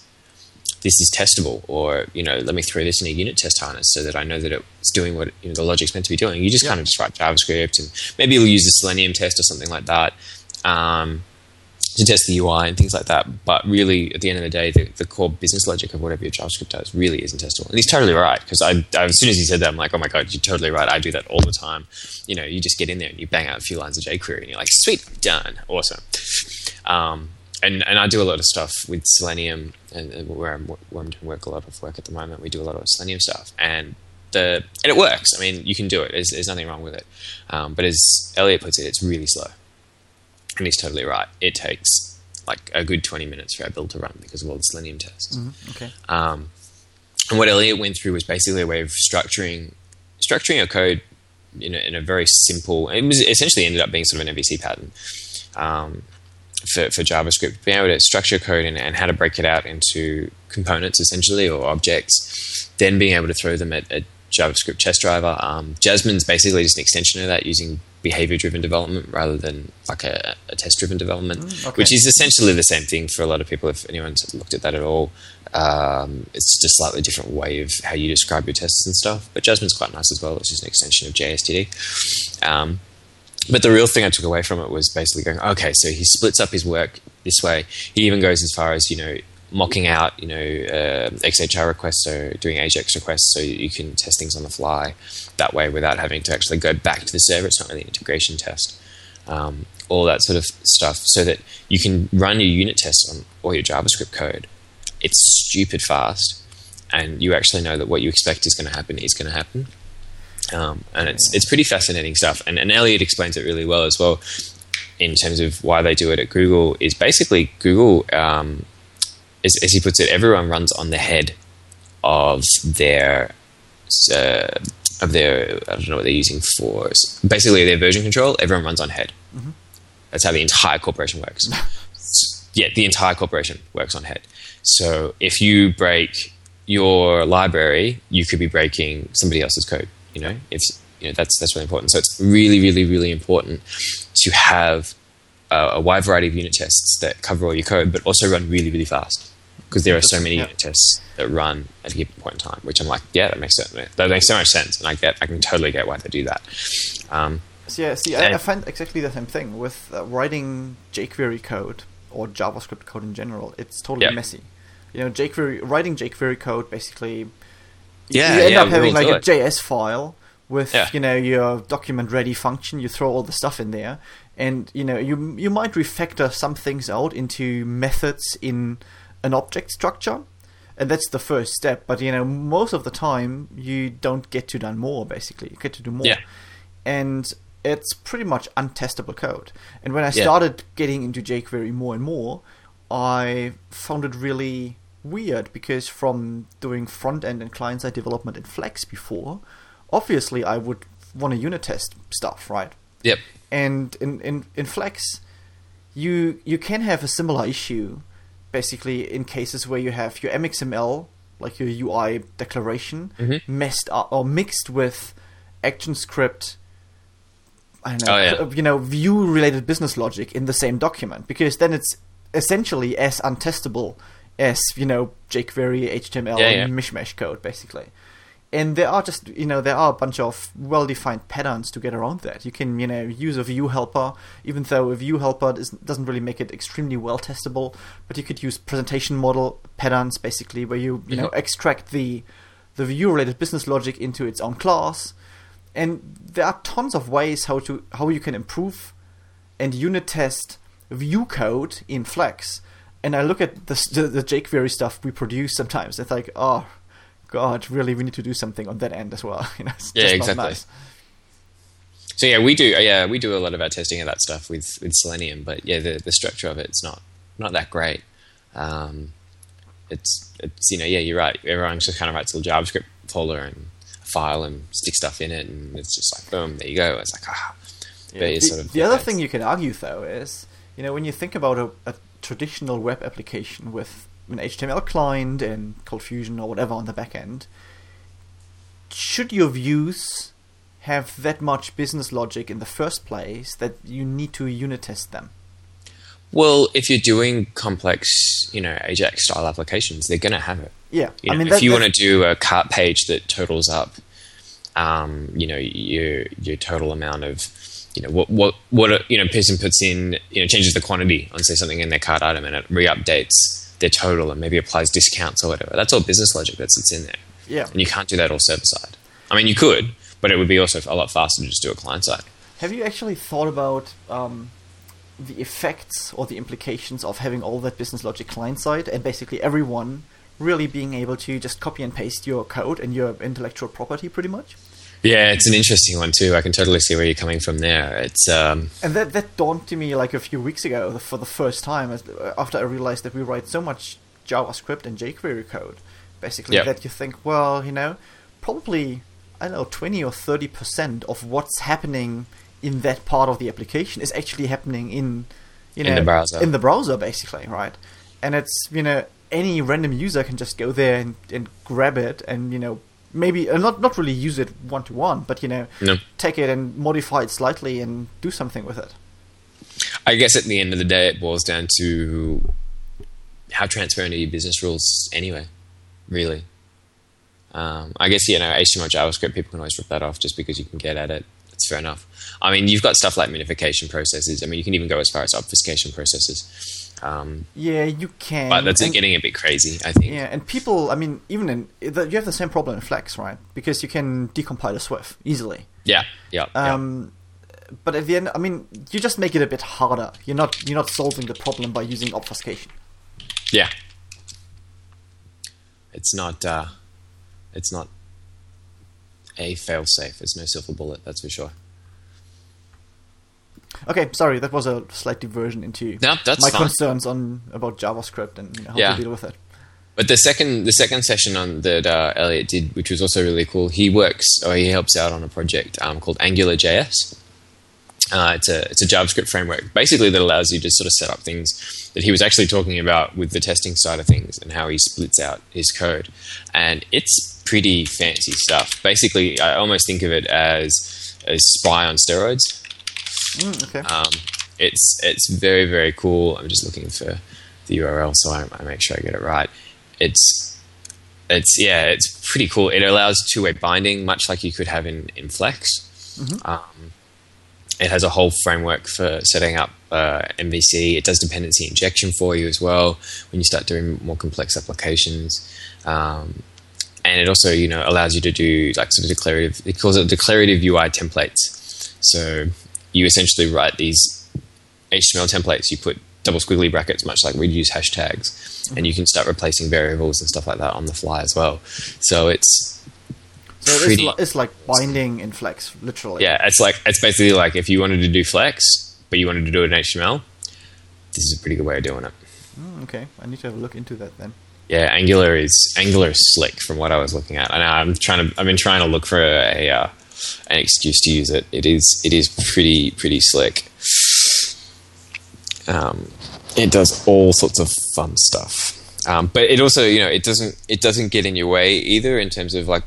this is testable," or you know, let me throw this in a unit test harness so that I know that it's doing what you know, the logic's meant to be doing. You just yeah. kind of just write JavaScript, and maybe you'll use a Selenium test or something like that. Um, to test the UI and things like that. But really, at the end of the day, the, the core business logic of whatever your JavaScript does really isn't testable. And he's totally right because I, I, as soon as he said that, I'm like, oh my god, you're totally right. I do that all the time. You know, you just get in there and you bang out a few lines of jQuery, and you're like, sweet, done, awesome. Um, and and I do a lot of stuff with Selenium, and, and where I'm where I'm doing work a lot of work at the moment. We do a lot of Selenium stuff, and the and it works. I mean, you can do it. There's, there's nothing wrong with it. Um, but as Elliot puts it, it's really slow and he's totally right. It takes like a good 20 minutes for our build to run because of all the Selenium tests. Mm-hmm. Okay. Um, and what Elliot went through was basically a way of structuring structuring your code in a, in a very simple. It was essentially ended up being sort of an MVC pattern um, for, for JavaScript, being able to structure code and, and, how to break it out into components essentially or objects, then being able to throw them at, at JavaScript test driver. Um, Jasmine's basically just an extension of that using behavior driven development rather than like a, a test driven development, mm, okay. which is essentially the same thing for a lot of people. If anyone's looked at that at all, um, it's just a slightly different way of how you describe your tests and stuff. But Jasmine's quite nice as well. It's just an extension of JSTD. Um, but the real thing I took away from it was basically going, okay, so he splits up his work this way. He even goes as far as, you know, mocking out, you know, uh, XHR requests, so doing AJAX requests, so you can test things on the fly that way without having to actually go back to the server. It's not really an integration test. Um, all that sort of stuff, so that you can run your unit tests on all your JavaScript code. It's stupid fast, and you actually know that what you expect is going to happen is going to happen. Um, and it's it's pretty fascinating stuff. And, and Elliot explains it really well as well in terms of why they do it at Google. Is basically Google um, as, as he puts it, everyone runs on the head of their uh, of their I don't know what they're using for basically their version control. Everyone runs on head. Mm-hmm. That's how the entire corporation works. yeah, the entire corporation works on head. So if you break your library, you could be breaking somebody else's code. You know, if you know that's that's really important. So it's really, really, really important to have a, a wide variety of unit tests that cover all your code, but also run really, really fast because there are so many unit tests that run at a given point in time. Which I'm like, yeah, that makes sense. That makes so much sense, and I get, I can totally get why they do that. Um, so yeah, see, I, I, find exactly the same thing with uh, writing jQuery code or JavaScript code in general. It's totally yeah. messy. You know, jQuery writing jQuery code basically. Yeah, you end yeah, up having like a. JS file with yeah. you know your document ready function. You throw all the stuff in there, and you know you you might refactor some things out into methods in an object structure and that's the first step but you know most of the time you don't get to do more basically you get to do more yeah. and it's pretty much untestable code and when i started getting into jquery more and more i found it really weird because from doing front end and client side development in flex before obviously i would want to unit test stuff right yep and in, in, in flex you you can have a similar issue basically in cases where you have your MXML, like your UI declaration, mm-hmm. messed up or mixed with ActionScript I don't know, Oh, yeah. uh, you know, view related business logic in the same document because then it's essentially as untestable as you know jQuery, HTML, Yeah, yeah. and mishmash code basically. And there are just you know there are a bunch of well-defined patterns to get around that. You can you know use a view helper, even though a view helper doesn't really make it extremely well testable. But you could use presentation model patterns basically, where you you know Mhm. extract the the view-related business logic into its own class. And there are tons of ways how to how you can improve and unit test view code in Flex. And I look at the, the, the jQuery stuff we produce sometimes. It's like, oh, God, really, we need to do something on that end as well. You know, Yeah, exactly. nice. So yeah, we do. Yeah, we do a lot of our testing of that stuff with with Selenium. But yeah, the the structure of it's not not that great. Um, it's it's you know yeah, you're right. Everyone just kind of writes a little JavaScript folder and file and stick stuff in it, and it's just like boom, there you go. It's like ah. It's the, sort of the other thing you can argue, though, is you know when you think about a, a traditional web application with an HTML client and Cold Fusion or whatever on the back end, should your views have that much business logic in the first place that you need to unit test them? Well, if you're doing complex, you know, Ajax style applications, they're going to have it. Yeah, You know, I mean, if that- you want to do a cart page that totals up, um, you know, your your total amount of, you know, what what what a, you know, person puts in, you know, changes the quantity on say something in their cart item and it re-updates their total and maybe applies discounts or whatever. That's all business logic that sits in there, yeah. and you can't do that all server side. I mean, you could, but it would be also a lot faster to just do it client side. Have you actually thought about um, the effects or the implications of having all that business logic client side and basically everyone really being able to just copy and paste your code and your intellectual property pretty much? Yeah, it's an interesting one too. I can totally see where you're coming from there. It's um, And that, that dawned to me like a few weeks ago for the first time after I realized that we write so much JavaScript and jQuery code, basically, Yep. that you think, well, you know, probably, I don't know, 20 or 30% of what's happening in that part of the application is actually happening in, you know, In the browser. In the browser, basically, right? And it's, you know, any random user can just go there and, and grab it and, you know, maybe uh, not not really use it one to one, but you know, No. take it and modify it slightly and do something with it. I guess at the end of the day, it boils down to how transparent are your business rules anyway, really. Um, I guess, you know, HTML, JavaScript, people can always rip that off just because you can get at it. It's fair enough. I mean, you've got stuff like minification processes. I mean, you can even go as far as obfuscation processes. Um, Yeah, you can. but that's and, getting a bit crazy, I think. Yeah, and people, I mean, even in you have the same problem in Flex, right? Because you can decompile a SWF easily. Yeah, yeah, yeah. Um, But at the end, I mean, you just make it a bit harder. You're not you're not solving the problem by using obfuscation. Yeah. It's not. Uh, it's not a fail-safe. There's no silver bullet. That's for sure. Okay, sorry, that was a slight diversion into No, that's my fine. concerns on about JavaScript and you know, how Yeah. to deal with it. But the second, the second session on that uh, Elliot did, which was also really cool, he works or he helps out on a project um, called Angular JS. Uh, it's a it's a JavaScript framework, basically that allows you to sort of set up things that he was actually talking about with the testing side of things and how he splits out his code, and it's pretty fancy stuff. Basically, I almost think of it as a spy on steroids. Mm, okay. Um, it's it's very very cool. I'm just looking for the URL so I, I make sure I get it right. It's it's yeah, it's pretty cool. It allows two way binding, much like you could have in in Flex. Um, it has a whole framework for setting up uh, MVC. It does dependency injection for you as well when you start doing more complex applications. Um, and it also, you know, allows you to do like sort of declarative. It calls it declarative UI templates. So you essentially write these HTML templates. You put double squiggly brackets, much like we'd use hashtags, and you can start replacing variables and stuff like that on the fly as well. So it's so it's, li- it's like binding in Flex, literally. yeah, it's like it's basically like if you wanted to do Flex, but you wanted to do it in HTML, this is a pretty good way of doing it. Mm, okay, I need to have a look into that then. Yeah, Angular is Angular is slick from what I was looking at, and I'm trying to. I've been trying to look for a, a uh, an excuse to use it. It is it is pretty pretty slick. Um, it does all sorts of fun stuff, um, but it also you know it doesn't it doesn't get in your way either in terms of like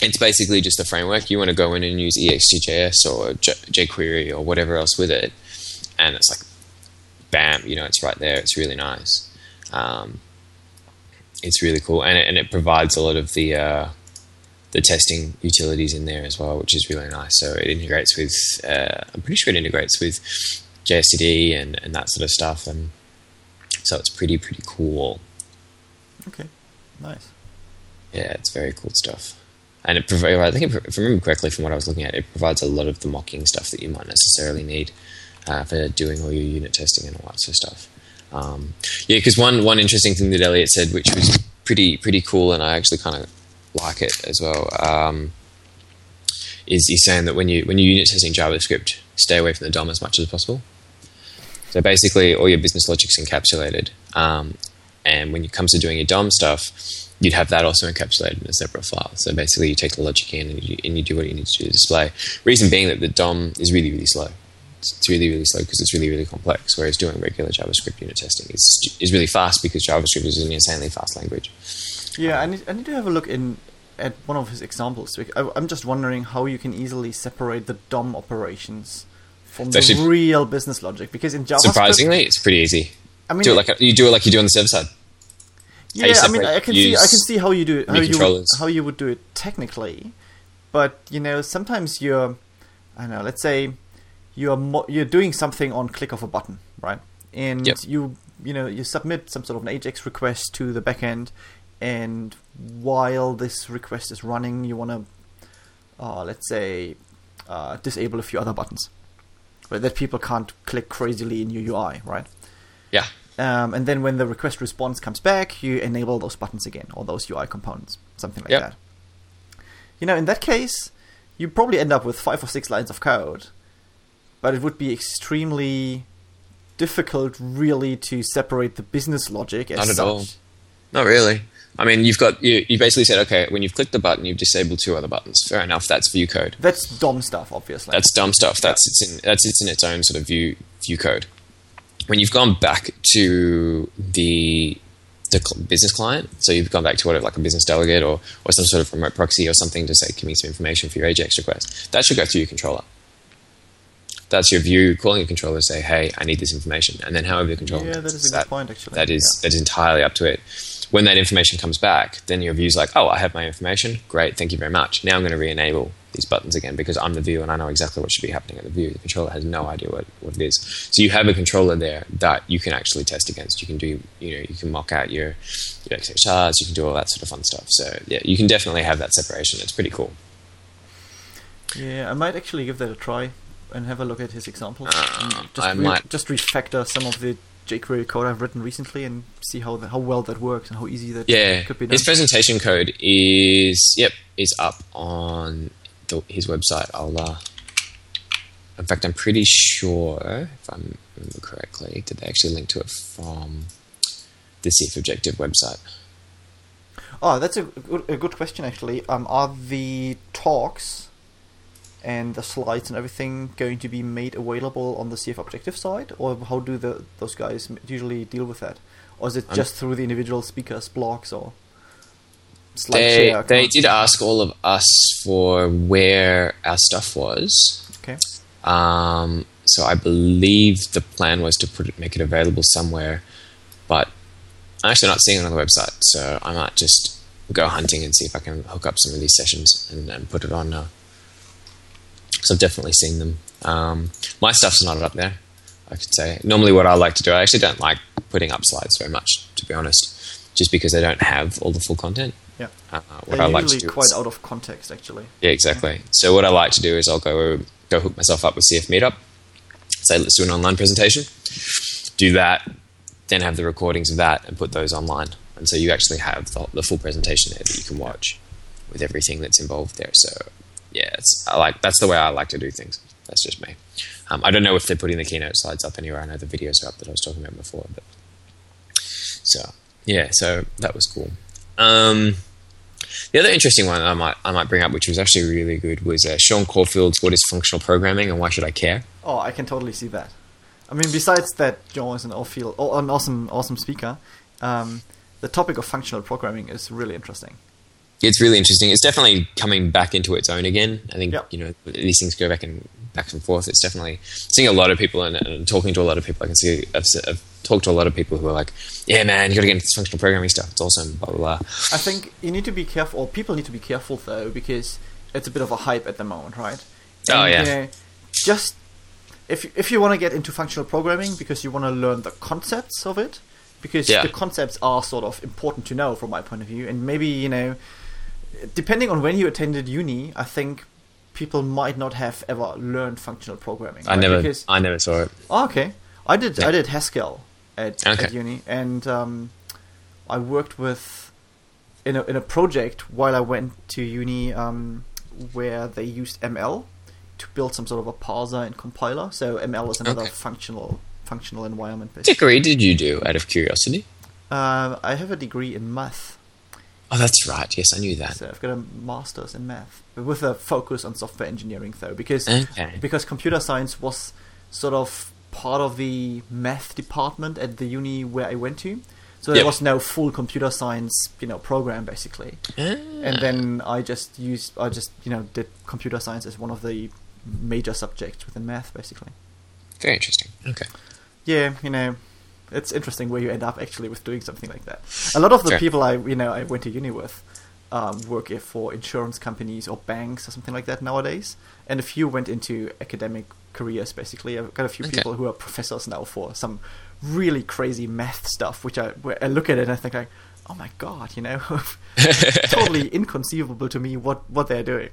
it's basically just a framework. You want to go in and use EXTJS or J- jQuery or whatever else with it, and it's like, bam, you know, it's right there. It's really nice. Um, it's really cool, and it, and it provides a lot of the uh, the testing utilities in there as well, which is really nice. So it integrates with, uh, I'm pretty sure it integrates with JSTD and, and that sort of stuff, and so it's pretty pretty cool. Okay, nice. Yeah, it's very cool stuff. And it provides, I think, if I remember correctly from what I was looking at, it provides a lot of the mocking stuff that you might necessarily need uh, for doing all your unit testing and all that sort of stuff. Um, yeah, because one one interesting thing that Elliot said, which was pretty pretty cool, and I actually kind of like it as well, um, is he's saying that when you when you're unit testing JavaScript, stay away from the DOM as much as possible. So basically, all your business logic's encapsulated, um, and when it comes to doing your DOM stuff, you'd have that also encapsulated in a separate file. So basically, you take the logic in and you, and you do what you need to do to display. Reason being that the DOM is really really slow. It's really really slow because it's really really complex. Whereas doing regular JavaScript unit testing is is really fast because JavaScript is an insanely fast language. Yeah, I need, I need to have a look in at one of his examples. I, I'm just wondering how you can easily separate the DOM operations from the real business logic. Because in JavaScript, Surprisingly, it's pretty easy. I mean, do it like you do it like you do on the server side. yeah, I mean, I can see, I can see how you do it, how you would, how you would do it technically, but you know, sometimes you're, I don't know, let's say you're mo- you're doing something on click of a button, right? And Yep. you you know you submit some sort of an AJAX request to the backend, and while this request is running, you want to, uh, let's say, uh, disable a few other buttons, right? That people can't click crazily in your UI, right? Yeah, Um, and then when the request response comes back, you enable those buttons again or those UI components, something like Yep. that. You know, in that case, you probably end up with five or six lines of code, but it would be extremely difficult, really, to separate the business logic as Not at such. all. not really. I mean, you've got you, you basically said okay when you've clicked the button, you've disabled two other buttons. Fair enough. That's view code. That's DOM stuff, obviously. That's dumb stuff. That's it's in that's it's in its own sort of view view code. When you've gone back to the the cl- business client, so you've gone back to whatever like a business delegate or or some sort of remote proxy or something to say give me some information for your AJAX request. That should go through your controller. That's your view calling your controller to say, "Hey, I need this information," and then however the controller yeah, that is a good point, actually. that is Yeah. that is entirely up to it. When that information comes back, then your view's like, oh, I have my information. Great, thank you very much. Now I'm going to re-enable these buttons again because I'm the view and I know exactly what should be happening at the view. The controller has no idea what, what it is. So you have a controller there that you can actually test against. You can do, you know, you can mock out your your XHRs. You can do all that sort of fun stuff. So yeah, you can definitely have that separation. It's pretty cool. Yeah, I might actually give that a try and have a look at his example. Uh, just I re- might- just refactor some of the jQuery code I've written recently and see how the, how well that works and how easy that Yeah, could be done. his presentation code is yep is up on the, his website. I'll. Uh, in fact, I'm pretty sure if I remember correctly, did they actually link to it from the CF Objective website? Oh, that's a good, a good question actually. Um, are the talks and the slides and everything going to be made available on the CF Objective side, or how do the those guys usually deal with that, or is it I'm- just through the individual speakers' blogs or? They SlideShare they did ask all of us for where our stuff was. Okay. Um, so I believe the plan was to put it, make it available somewhere, but I'm actually not seeing it on the website. So I might just go hunting and see if I can hook up some of these sessions and, and put it on. Uh, so I've definitely seen them. Um, my stuff's not up there. I could say normally what I like to do. I actually don't like putting up slides very much, to be honest, just because they don't have all the full content. Yeah. Uh, what They're I like to do quite is, out of context, actually. yeah, exactly. So what I like to do is I'll go go hook myself up with CF Meetup. Say let's do an online presentation. Do that, then have the recordings of that and put those online. And so you actually have the, the full presentation there that you can watch with everything that's involved there. So yeah, it's, I like that's the way I like to do things. That's just me. Um, I don't know if they're putting the keynote slides up anywhere. I know the videos are up that I was talking about before, but so yeah, so that was cool. Um, the other interesting one I might I might bring up, which was actually really good, was uh, Sean Corfield's "What is Functional Programming and Why Should I Care?" Oh, I can totally see that. I mean, besides that, John is an, awful, an awesome, awesome speaker. Um, the topic of functional programming is really interesting. It's really interesting. It's definitely coming back into its own again. I think Yep. you know these things go back and back and forth. It's definitely seeing a lot of people and, and talking to a lot of people. I can see I've, I've talked to a lot of people who are like, "Yeah, man, you got to get into this functional programming stuff. It's awesome." Blah blah blah. I think you need to be careful, or people need to be careful though, because it's a bit of a hype at the moment, right? Oh, yeah. You know, just if you, if you want to get into functional programming because you want to learn the concepts of it, because Yeah. the concepts are sort of important to know from my point of view, and maybe you know, depending on when you attended uni, I think people might not have ever learned functional programming. I right? never, Because, I never saw it. Oh, okay. I did. Yeah. I did Haskell at, Okay. at uni, and um, I worked with in a in a project while I went to uni um, where they used ML to build some sort of a parser and compiler. So ML is another Okay. functional functional environment. Basically. degree did you do out of curiosity? Uh, I have a degree in math, Oh, that's right. Yes, I knew that. so I've got a master's in math with a focus on software engineering, though, because Okay. because computer science was sort of part of the math department at the uni where I went to. So there Yep. was no full computer science, you know, program basically. Ah. And then I just used, I just you know did computer science as one of the major subjects within math, basically. Very interesting. Okay. Yeah, you know, it's interesting where you end up actually with doing something like that. A lot of the people I you know I went to uni with um, work for insurance companies or banks or something like that nowadays, and a few went into academic careers. Basically, I've got a few Okay. people who are professors now for some really crazy math stuff, which I I look at it and I think like, oh my god, you know, totally inconceivable to me what what they're doing.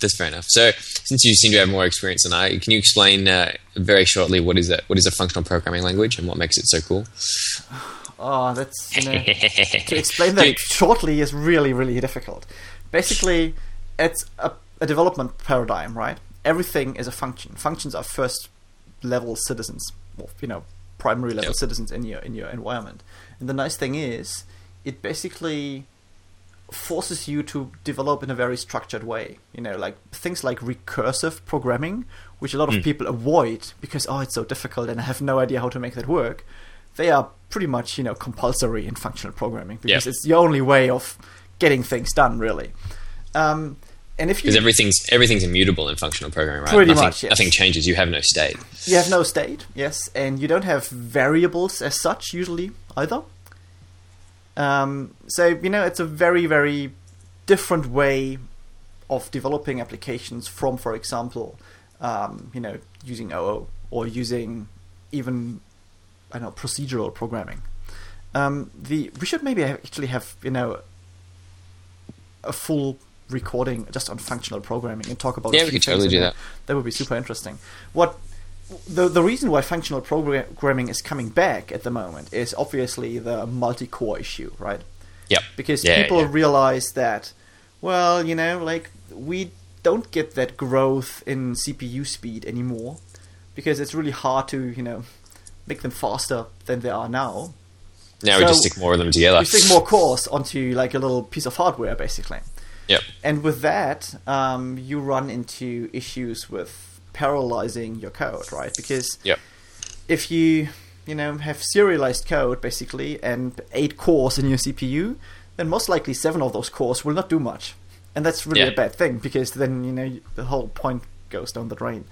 That's fair enough. So, since you seem to have more experience than I, can you explain uh, very shortly what is a what is a functional programming language and what makes it so cool? Oh, that's you know, to explain that Dude. shortly is really really difficult. Basically, it's a, a development paradigm, right? Everything is a function. Functions are first level citizens, or, you know, primary level Yep. citizens in your in your environment. And the nice thing is, it basically forces you to develop in a very structured way. You know, like things like recursive programming, which a lot of Hmm. people avoid because oh, it's so difficult and I have no idea how to make that work. They are pretty much you know compulsory in functional programming because it's the only way of getting things done, really. Um, and if you Because everything's everything's immutable in functional programming, right? Pretty nothing, much, yes. Nothing changes. You have no state. You have no state, yes, and you don't have variables as such usually either. Um, so you know it's a very very different way of developing applications from, for example, um, you know using OO or using even I don't know procedural programming. Um, the we should maybe actually have you know a full recording just on functional programming and talk about Yeah, we could totally do there. that. That would be super interesting. What the the reason why functional programming is coming back at the moment is obviously the multi-core issue, right? Yep. Because Yeah, people yeah. realize that, well, you know, like we don't get that growth in CPU speed anymore because it's really hard to, you know, make them faster than they are now. Now we just stick more of them together. We stick more cores onto like a little piece of hardware, basically. Yep. And with that, um, you run into issues with parallelizing your code, right? Because Yep. if you, you know, have serialized code basically and eight cores in your CPU, then most likely seven of those cores will not do much, and that's really Yeah. a bad thing because then you know the whole point goes down the drain.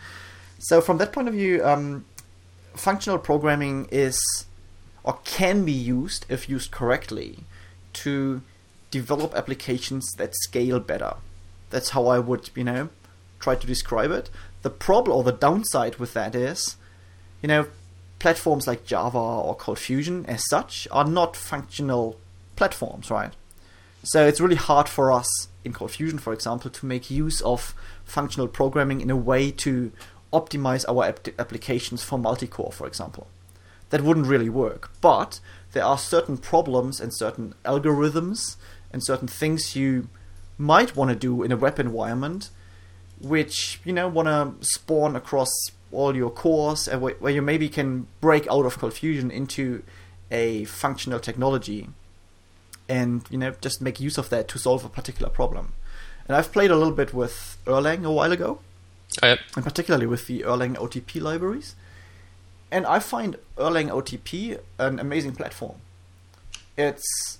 So from that point of view, um, functional programming is or can be used if used correctly to develop applications that scale better. That's how I would, you know, try to describe it. The problem or the downside with that is, you know, platforms like Java or Cold Fusion as such are not functional platforms, right? So it's really hard for us in Cold Fusion, for example, to make use of functional programming in a way to optimize our ap- applications for multi-core, for example. That wouldn't really work. But there are certain problems and certain algorithms and certain things you might want to do in a web environment which you know want to spawn across all your cores and wh- where you maybe can break out of Cold Fusion into a functional technology and you know just make use of that to solve a particular problem. And I've played a little bit with Erlang a while ago, Oh, yep. and particularly with the Erlang OTP libraries. And I find Erlang OTP an amazing platform. It's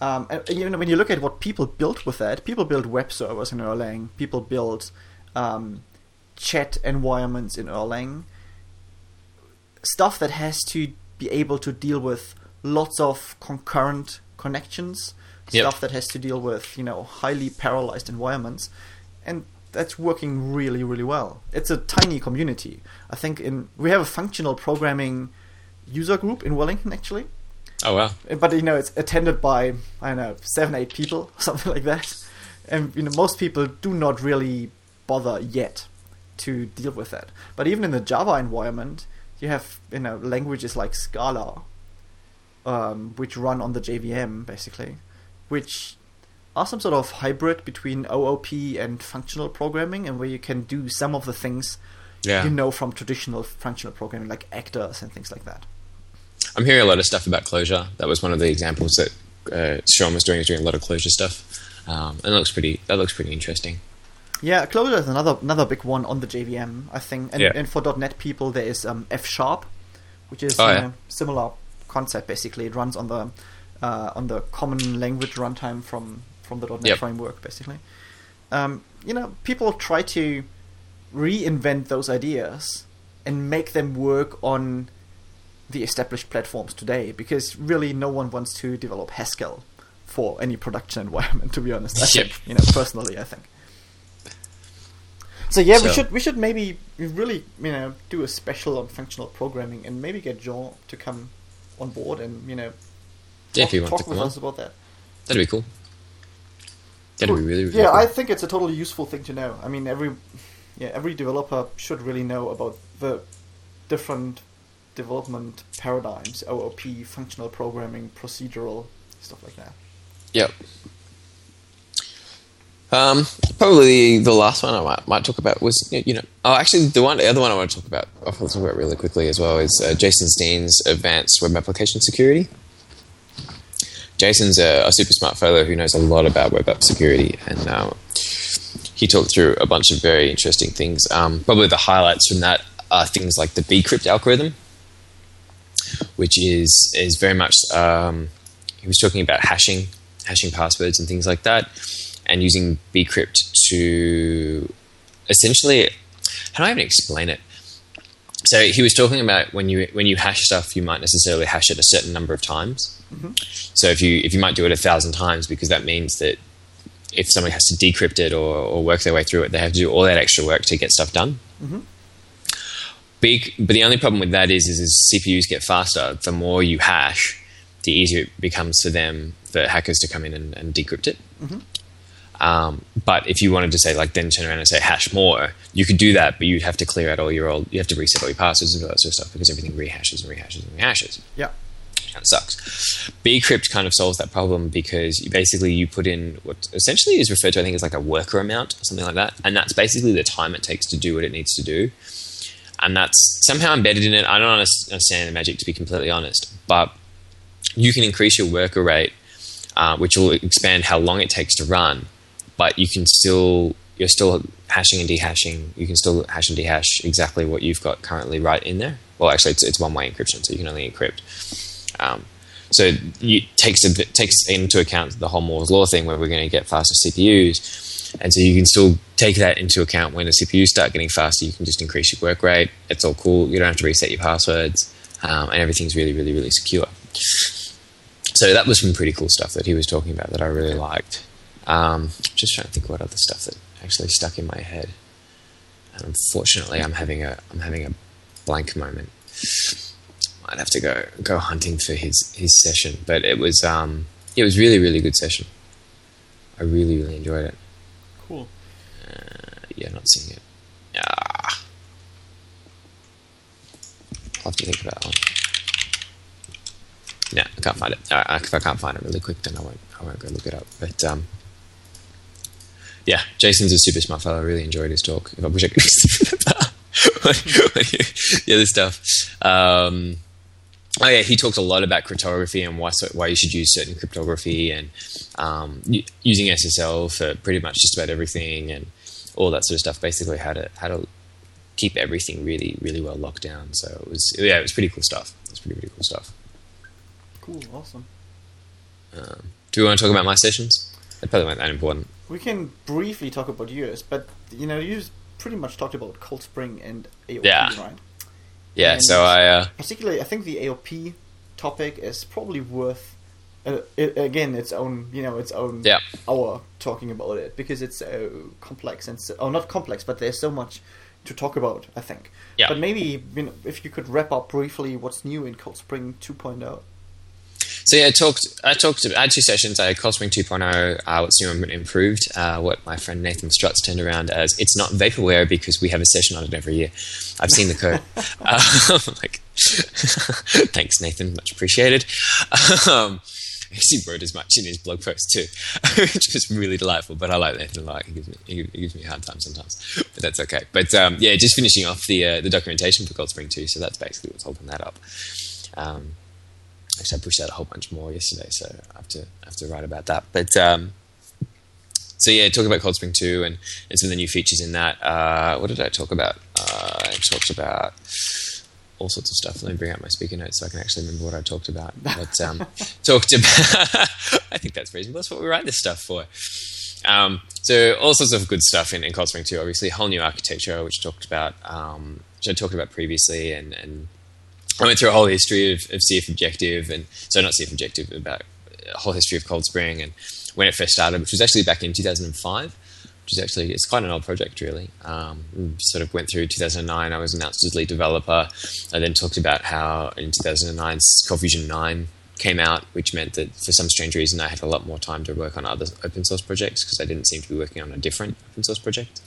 Um, and you know, when you look at what people built with that, people build web servers in Erlang. People build um, chat environments in Erlang. Stuff that has to be able to deal with lots of concurrent connections. Yep. Stuff that has to deal with you know highly parallelized environments, and that's working really really well. It's a tiny community. I think in we have a functional programming user group in Wellington actually Oh wow. but you know it's attended by I don't know seven eight people something like that, and you know most people do not really bother yet to deal with that. But even in the Java environment, you have you know languages like Scala, um, which run on the JVM basically, which are some sort of hybrid between OOP and functional programming, and where you can do some of the things Yeah. you know from traditional functional programming like actors and things like that. I'm hearing a lot of stuff about Clojure. That was one of the examples that uh, Sean was doing. He was doing a lot of Clojure stuff, um, and it looks pretty. That looks pretty interesting. Yeah, Clojure is another another big one on the JVM, I think. And, Yeah. and for .NET people, there is um, F Sharp, which is Oh, a yeah. similar concept. Basically, it runs on the uh, on the common language runtime from from the .NET Yep. framework. Basically, um, you know, people try to reinvent those ideas and make them work on the established platforms today, because really, no one wants to develop Haskell for any production environment. To be honest, I Yep. think, you know, personally, I think. So yeah, we should we should maybe really you know do a special on functional programming and maybe get Jean to come on board and you know Yeah, talk, if you want talk to come with on, us about that. that'd be cool. That'd be really, really yeah, cool. I think it's a totally useful thing to know. I mean, every yeah every developer should really know about the different development paradigms: OOP, functional programming, procedural stuff like that. Yep. Um, probably the last one I might, might talk about was you know oh actually the one the other one I want to talk about I want to talk about really quickly as well is uh, Jason Dean's advanced web application security. Jason's a, a super smart fellow who knows a lot about web app security, and uh, he talked through a bunch of very interesting things. Um, probably the highlights from that are things like the bcrypt algorithm, which is is very much um, he was talking about hashing, hashing passwords and things like that, and using bcrypt to essentially how do I even explain it? So he was talking about when you when you hash stuff, you might necessarily hash it a certain number of times. Mm-hmm. So if you if you might do it a thousand times because that means that if somebody has to decrypt it or, or work their way through it, they have to do all that extra work to get stuff done. Mm-hmm. Big, but the only problem with that is, is as CPUs get faster, the more you hash, the easier it becomes for them for hackers to come in and, and decrypt it. Mm-hmm. Um, but if you wanted to say like then turn around and say hash more, you could do that, but you'd have to clear out all your old. You have to reset all your passwords and all that sort of stuff because everything rehashes and rehashes and rehashes Yeah. kind of sucks. Bcrypt kind of solves that problem because you basically you put in what essentially is referred to I think as like a worker amount or something like that, and that's basically the time it takes to do what it needs to do, and that's somehow embedded in it. I don't understand the magic to be completely honest, but you can increase your worker rate, uh, which will expand how long it takes to run, but you can still you're still hashing and dehashing. You can still hash and dehash exactly what you've got currently right in there. Well, actually, it's, it's one way encryption, so you can only encrypt. Um, so it takes a takes into account the whole Moore's law thing, where we're going to get faster CPUs, and so you can still take that into account when the CPUs start getting faster. You can just increase your work rate. It's all cool. You don't have to reset your passwords, um, and everything's really, really, really secure. So that was some pretty cool stuff that he was talking about that I really liked. Um, just trying to think what other stuff that actually stuck in my head. And unfortunately, I'm having a I'm having a blank moment. Might have to go go hunting for his his session, but it was um it was really really good session. I really really enjoyed it. Cool. Yeah, not seeing it. Ah. I'll have to think about that one. No, I can't find it. Uh, if I can't find it really quick, then I won't. I won't go look it up. But um, yeah, Jason's a super smart fellow. I really enjoyed his talk. If I wish I could the other stuff. Um, oh yeah, he talks a lot about cryptography and why why you should use certain cryptography and um, using SSL for pretty much just about everything and all that sort of stuff. Basically, how to how to keep everything really really well locked down. So it was yeah, it was pretty cool stuff. It was pretty pretty cool stuff. Cool. Awesome. Um, do we want to talk about my sessions? They probably weren't that important. We can briefly talk about yours, but you know, you pretty much talked about Cold Spring and AOP, Yeah. right? Yeah, And- so I uh, Particularly, I think the AOP topic is probably worth. Uh, i again, its own, you know, its own Yeah. hour talking about it because it's so complex and so, oh, not complex, but there's so much to talk about. I think. Yeah. But maybe you know, if you could wrap up briefly what's new in Cold Spring oh. 2.0. So yeah, I talked. I talked. I had two sessions. I had Spring 2.0. Uh, what's new and improved? Uh, what my friend Nathan Strutz turned around as it's not vaporware because we have a session on it every year. I've seen the code. um, like, thanks, Nathan. Much appreciated. Um, he wrote as much in his blog post too, which was really delightful. But I like Nathan a lot. He gives me he gives me a hard time sometimes, but that's okay. But um, yeah, just finishing off the uh, the documentation for Cold Spring 2. So that's basically what's holding that up. Um, actually, I pushed out a whole bunch more yesterday, so I have to I have to write about that. But um, so yeah, talk about Cold Spring Two and, and some of the new features in that. Uh, what did I talk about? Uh, I talked about all sorts of stuff. Let me bring out my speaker notes so I can actually remember what I talked about. But um, talked about. I think that's reasonable. That's what we write this stuff for. Um, so all sorts of good stuff in, in Cold Spring 2, obviously. Whole new architecture, which talked about, um, which I talked about previously, and, and I went through a whole history of, of CF Objective, and so not CF Objective, about a whole history of Cold Spring and when it first started, which was actually back in 2005, which is actually it's quite an old project, really. Um, sort of went through 2009. I was announced as lead developer. I then talked about how in 2009 Cold Fusion 9 came out, which meant that for some strange reason I had a lot more time to work on other open source projects because I didn't seem to be working on a different open source project.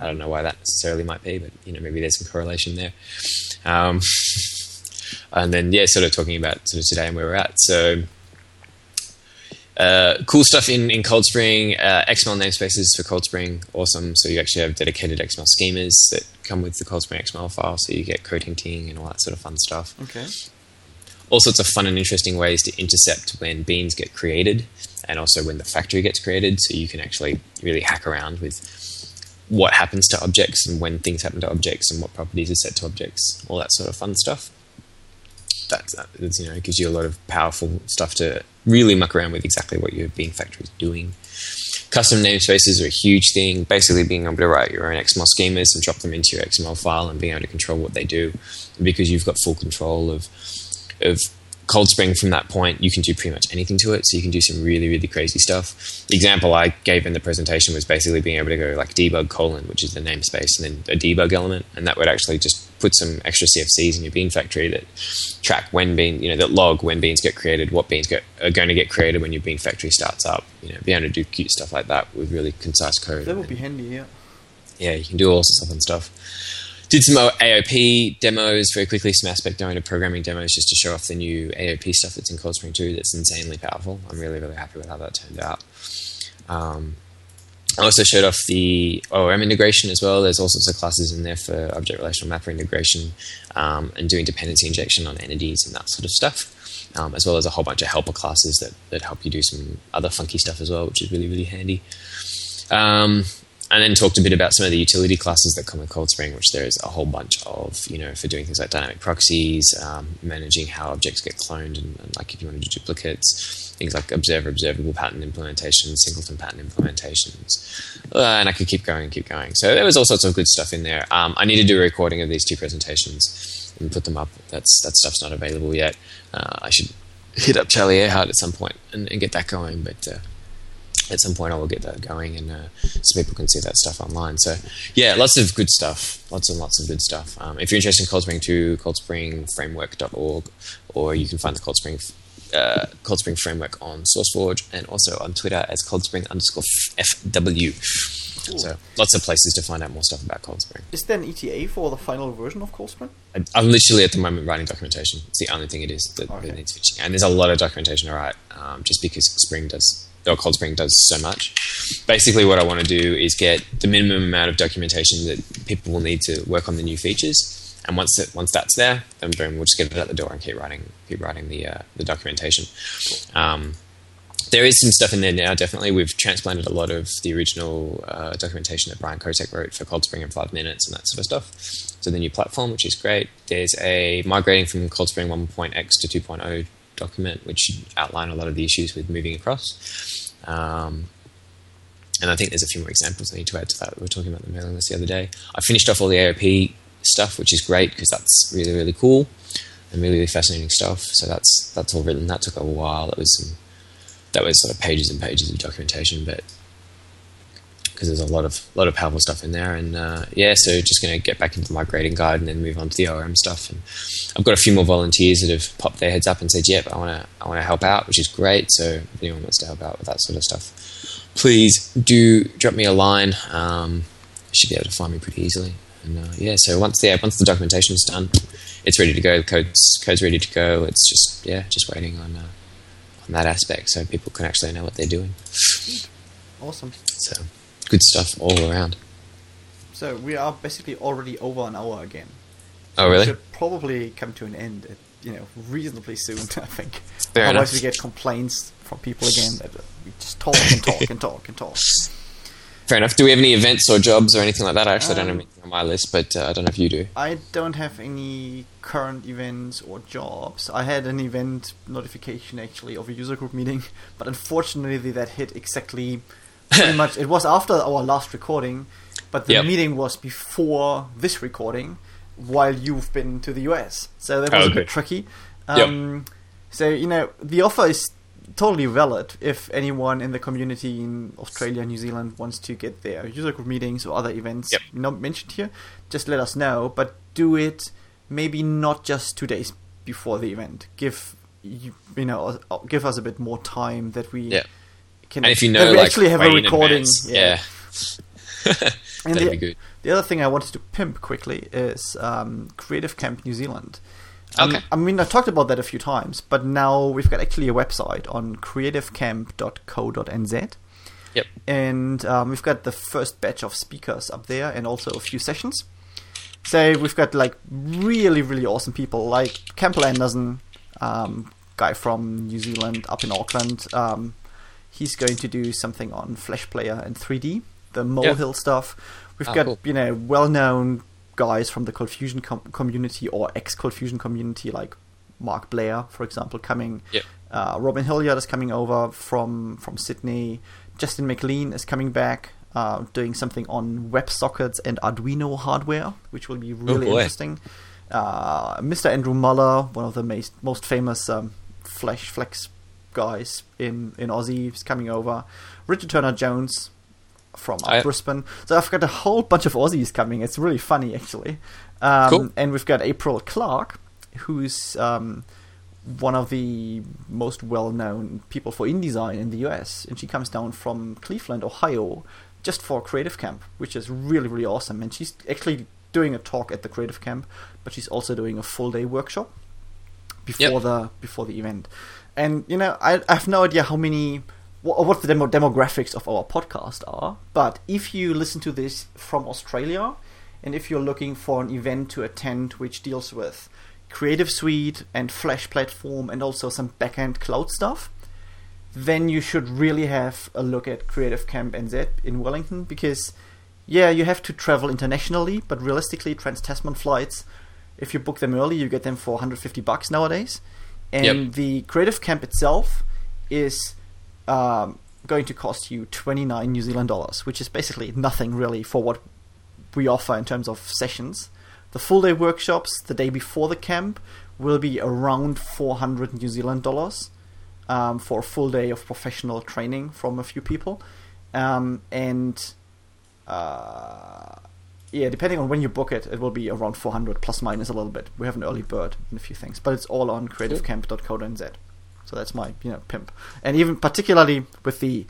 I- don't know why that necessarily might be, but you know maybe there's some correlation there. Um, and then yeah, sort of talking about sort of today and where we're at. So uh, cool stuff in, in Cold Spring, uh, XML namespaces for Cold Spring, awesome. So you actually have dedicated XML schemas that come with the Cold Spring XML file, so you get code hinting and all that sort of fun stuff Okay. all sorts of fun and interesting ways to intercept when beans get created and also when the factory gets created so you can actually really hack around with what happens to objects and when things happen to objects and what properties are set to objects all that sort of fun stuff that's, that's you know gives you a lot of powerful stuff to really muck around with exactly what your bean factory is doing Custom namespaces are a huge thing. Basically, being able to write your own XML schemas and drop them into your XML file and being able to control what they do, because you've got full control of of Cold Spring from that point, you can do pretty much anything to it. So you can do some really, really crazy stuff. The example I gave in the presentation was basically being able to go like debug colon, which is the namespace, and then a debug element, and that would actually just put some extra CFCs in your bean factory that track when bean, you know, that log when beans get created, what beans get, are going to get created when your bean factory starts up. You know, be able to do cute stuff like that with really concise code. That would be handy, yeah. yeah, you can do all sorts of fun stuff. Did some AOP demos very quickly, some aspect oriented programming demos just to show off the new AOP stuff that's in Cold Spring 2 that's insanely powerful. I'm really, really happy with how that turned out. Um, I also showed off the ORM integration as well. There's all sorts of classes in there for object relational mapper integration um, and doing dependency injection on entities and that sort of stuff, um, as well as a whole bunch of helper classes that, that help you do some other funky stuff as well, which is really, really handy. Um, and then talked a bit about some of the utility classes that come with Cold Spring, which there is a whole bunch of, you know, for doing things like dynamic proxies, um, managing how objects get cloned, and, and like if you want to do duplicates, things like observer observable pattern implementations, singleton pattern implementations, uh, and I could keep going and keep going. So there was all sorts of good stuff in there. Um, I need to do a recording of these two presentations and put them up. That's that stuff's not available yet. Uh, I should hit up Charlie Arehart at some point and, and get that going, but. Uh, at some point I will get that going and uh, so people can see that stuff online. So yeah, lots of good stuff, lots and lots of good stuff. Um, if you're interested in Cold Spring 2, coldspringframework.org, or you can find the Cold Spring uh, Cold Spring framework on SourceForge and also on Twitter as Cold Spring underscore FW. Cool. So lots of places to find out more stuff about Cold Spring. Is there an ETA for the final version of Cold Spring? I, I'm literally at the moment writing documentation. It's the only thing it is that, Okay. that needs fixing. And there's a lot of documentation to write, um, just because Spring does, or Cold Spring does so much. Basically, what I want to do is get the minimum amount of documentation that people will need to work on the new features. And once that, once that's there, then boom, we'll just get it out the door and keep writing, keep writing the uh, the documentation. Um, there is some stuff in there now. Definitely, we've transplanted a lot of the original uh, documentation that Brian Kotek wrote for Cold Spring in five minutes and that sort of stuff to the new platform, which is great. There's a migrating from Cold Spring 1.x to 2.0 document, which outline a lot of the issues with moving across. Um, and I think there's a few more examples I need to add to that. We were talking about the mailing list the other day. I finished off all the AOP stuff, which is great because that's really really cool and really, really fascinating stuff. So that's that's all written. That took a while. That was some that was sort of pages and pages of documentation, but because there's a lot of lot of powerful stuff in there. And uh, yeah, so just going to get back into my grading guide and then move on to the ORM stuff. And I've got a few more volunteers that have popped their heads up and said, "Yep, I want to I want to help out," which is great. So if anyone wants to help out with that sort of stuff, please do drop me a line. Um, you should be able to find me pretty easily. And uh, yeah, so once the once the documentation is done, it's ready to go. The code's code's ready to go. It's just yeah, just waiting on uh, on that aspect so people can actually know what they're doing. Awesome. So good stuff all around. So we are basically already over an hour again. Oh We really? should probably come to an end, at, you know, reasonably soon. I think. Fair Otherwise, enough. we get complaints from people again that uh, we just talk and talk and talk and talk. Fair enough. Do we have any events or jobs or anything like that? I actually don't have Um, anything on my list, but uh, I don't know if you do. I don't have any current events or jobs. I had an event notification actually of a user group meeting, but unfortunately that hit exactly pretty much. It was after our last recording, but the Yep. meeting was before this recording, while you've been to the US. So that Oh, was a bit tricky. Yep. Um, So you know the offer is totally valid if anyone in the community in Australia New Zealand wants to get their user group meetings or other events Yep. not mentioned here, just let us know. But do it maybe not just two days before the event. Give you, you know uh, give us a bit more time that we Yeah. can And if you know, we like, actually have a recording. yeah. yeah. And That'd the, be good. the other thing I wanted to pimp quickly is um, Creative Camp New Zealand. Um, Okay. I mean, I've talked about that a few times, but now we've got actually a website on creativecamp.co.nz. Yep. And um, we've got the first batch of speakers up there and also a few sessions. So we've got like really, really awesome people like Campbell Anderson, um, guy from New Zealand up in Auckland. Um, he's going to do something on Flash Player and 3D, the Molehill stuff. We've Ah, got cool. you know well-known guys from the Cold Fusion com- community or ex-Cold Fusion community, like Mark Blair, for example, coming. Yep. Uh, Robin Hilliard is coming over from from Sydney. Justin McLean is coming back, uh, doing something on WebSockets and Arduino hardware, which will be really boy. interesting. Uh, Mr. Andrew Muller, one of the most, most famous um, Flash Flex guys in, in Aussie, is coming over. Richard Turner Jones from I- Brisbane. So I've got a whole bunch of Aussies coming. It's really funny, actually. Um, Cool. And we've got April Clark, who's um, one of the most well-known people for InDesign in the US, and she comes down from Cleveland, Ohio, just for Creative Camp, which is really really awesome. And she's actually doing a talk at the Creative Camp, but she's also doing a full-day workshop before Yep. the before the event. And you know, I, I have no idea how many what, what the demo, demographics of our podcast are, but if you listen to this from Australia, and if you're looking for an event to attend which deals with Creative Suite and Flash platform and also some backend cloud stuff, then you should really have a look at Creative Camp NZ in Wellington because, yeah, you have to travel internationally, but realistically, Trans Tasman flights, if you book them early, you get them for 150 bucks nowadays. And Yep. the Creative Camp itself is um, going to cost you 29 New Zealand dollars, which is basically nothing really for what we offer in terms of sessions. The full day workshops the day before the camp will be around 400 New Zealand dollars um, for a full day of professional training from a few people. Um, and uh, yeah, depending on when you book it, it will be around 400 plus minus a little bit. We have an early bird and a few things, but it's all on creativecamp.co.nz. So that's my you know pimp, and even particularly with the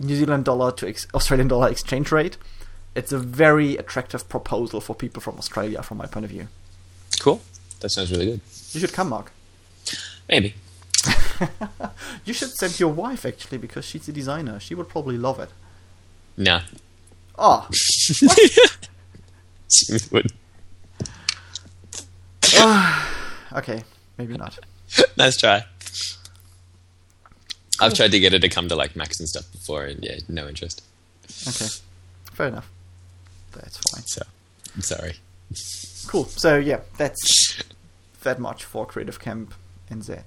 New Zealand dollar to ex- Australian dollar exchange rate, it's a very attractive proposal for people from Australia, from my point of view. Cool. That sounds really good. You should come, Mark. Maybe. You should send your wife actually, because she's a designer. She would probably love it. Nah. Ah. Oh, Smith would. Ah. okay, maybe not. nice try. I've tried to get her to come to like Max and stuff before, and yeah, no interest. Okay, fair enough. That's fine. So, I'm sorry. Cool. So yeah, that's that much for Creative Camp NZ.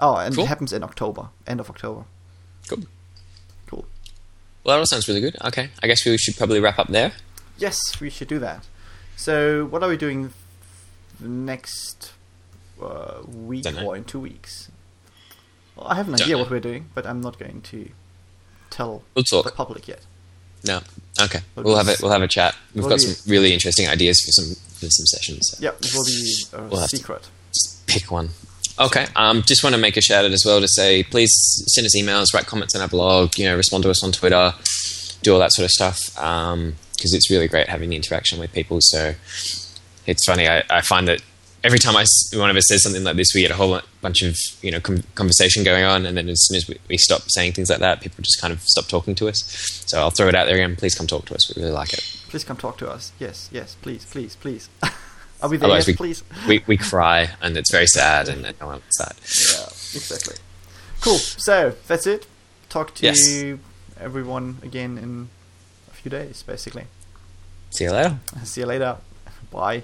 Oh, and Cool. it happens in October, end of October. Cool. Cool. Well, that all sounds really good. Okay, I guess we should probably wrap up there. Yes, we should do that. So, what are we doing the next uh, week or in two weeks? Well, I have an Don't idea know. what we're doing, but I'm not going to tell We'll the public yet. No. Okay. But We'll have it. We'll have a chat. We've got be- some really interesting ideas for some for some sessions. So Yep, it will be a We'll secret. Just pick one. Okay. Um, just want to make a shout out as well to say, please send us emails, write comments on our blog. You know, respond to us on Twitter, do all that sort of stuff. Because it's really great having the interaction with people. So it's funny. I, I find that every time I one of us says something like this, we get a whole bunch of you know com- conversation going on, and then as soon as we, we stop saying things like that, people just kind of stop talking to us. So I'll throw it out there again. Please come talk to us. We really like it. Please come talk to us. Yes, yes, please, please, please. Are we there? Otherwise, Yes, we, please. we we cry, and it's very sad, and no one that. Yeah, exactly. Cool. So that's it. Talk to Yes. everyone again in a few days, basically. See you later. See you later. Bye.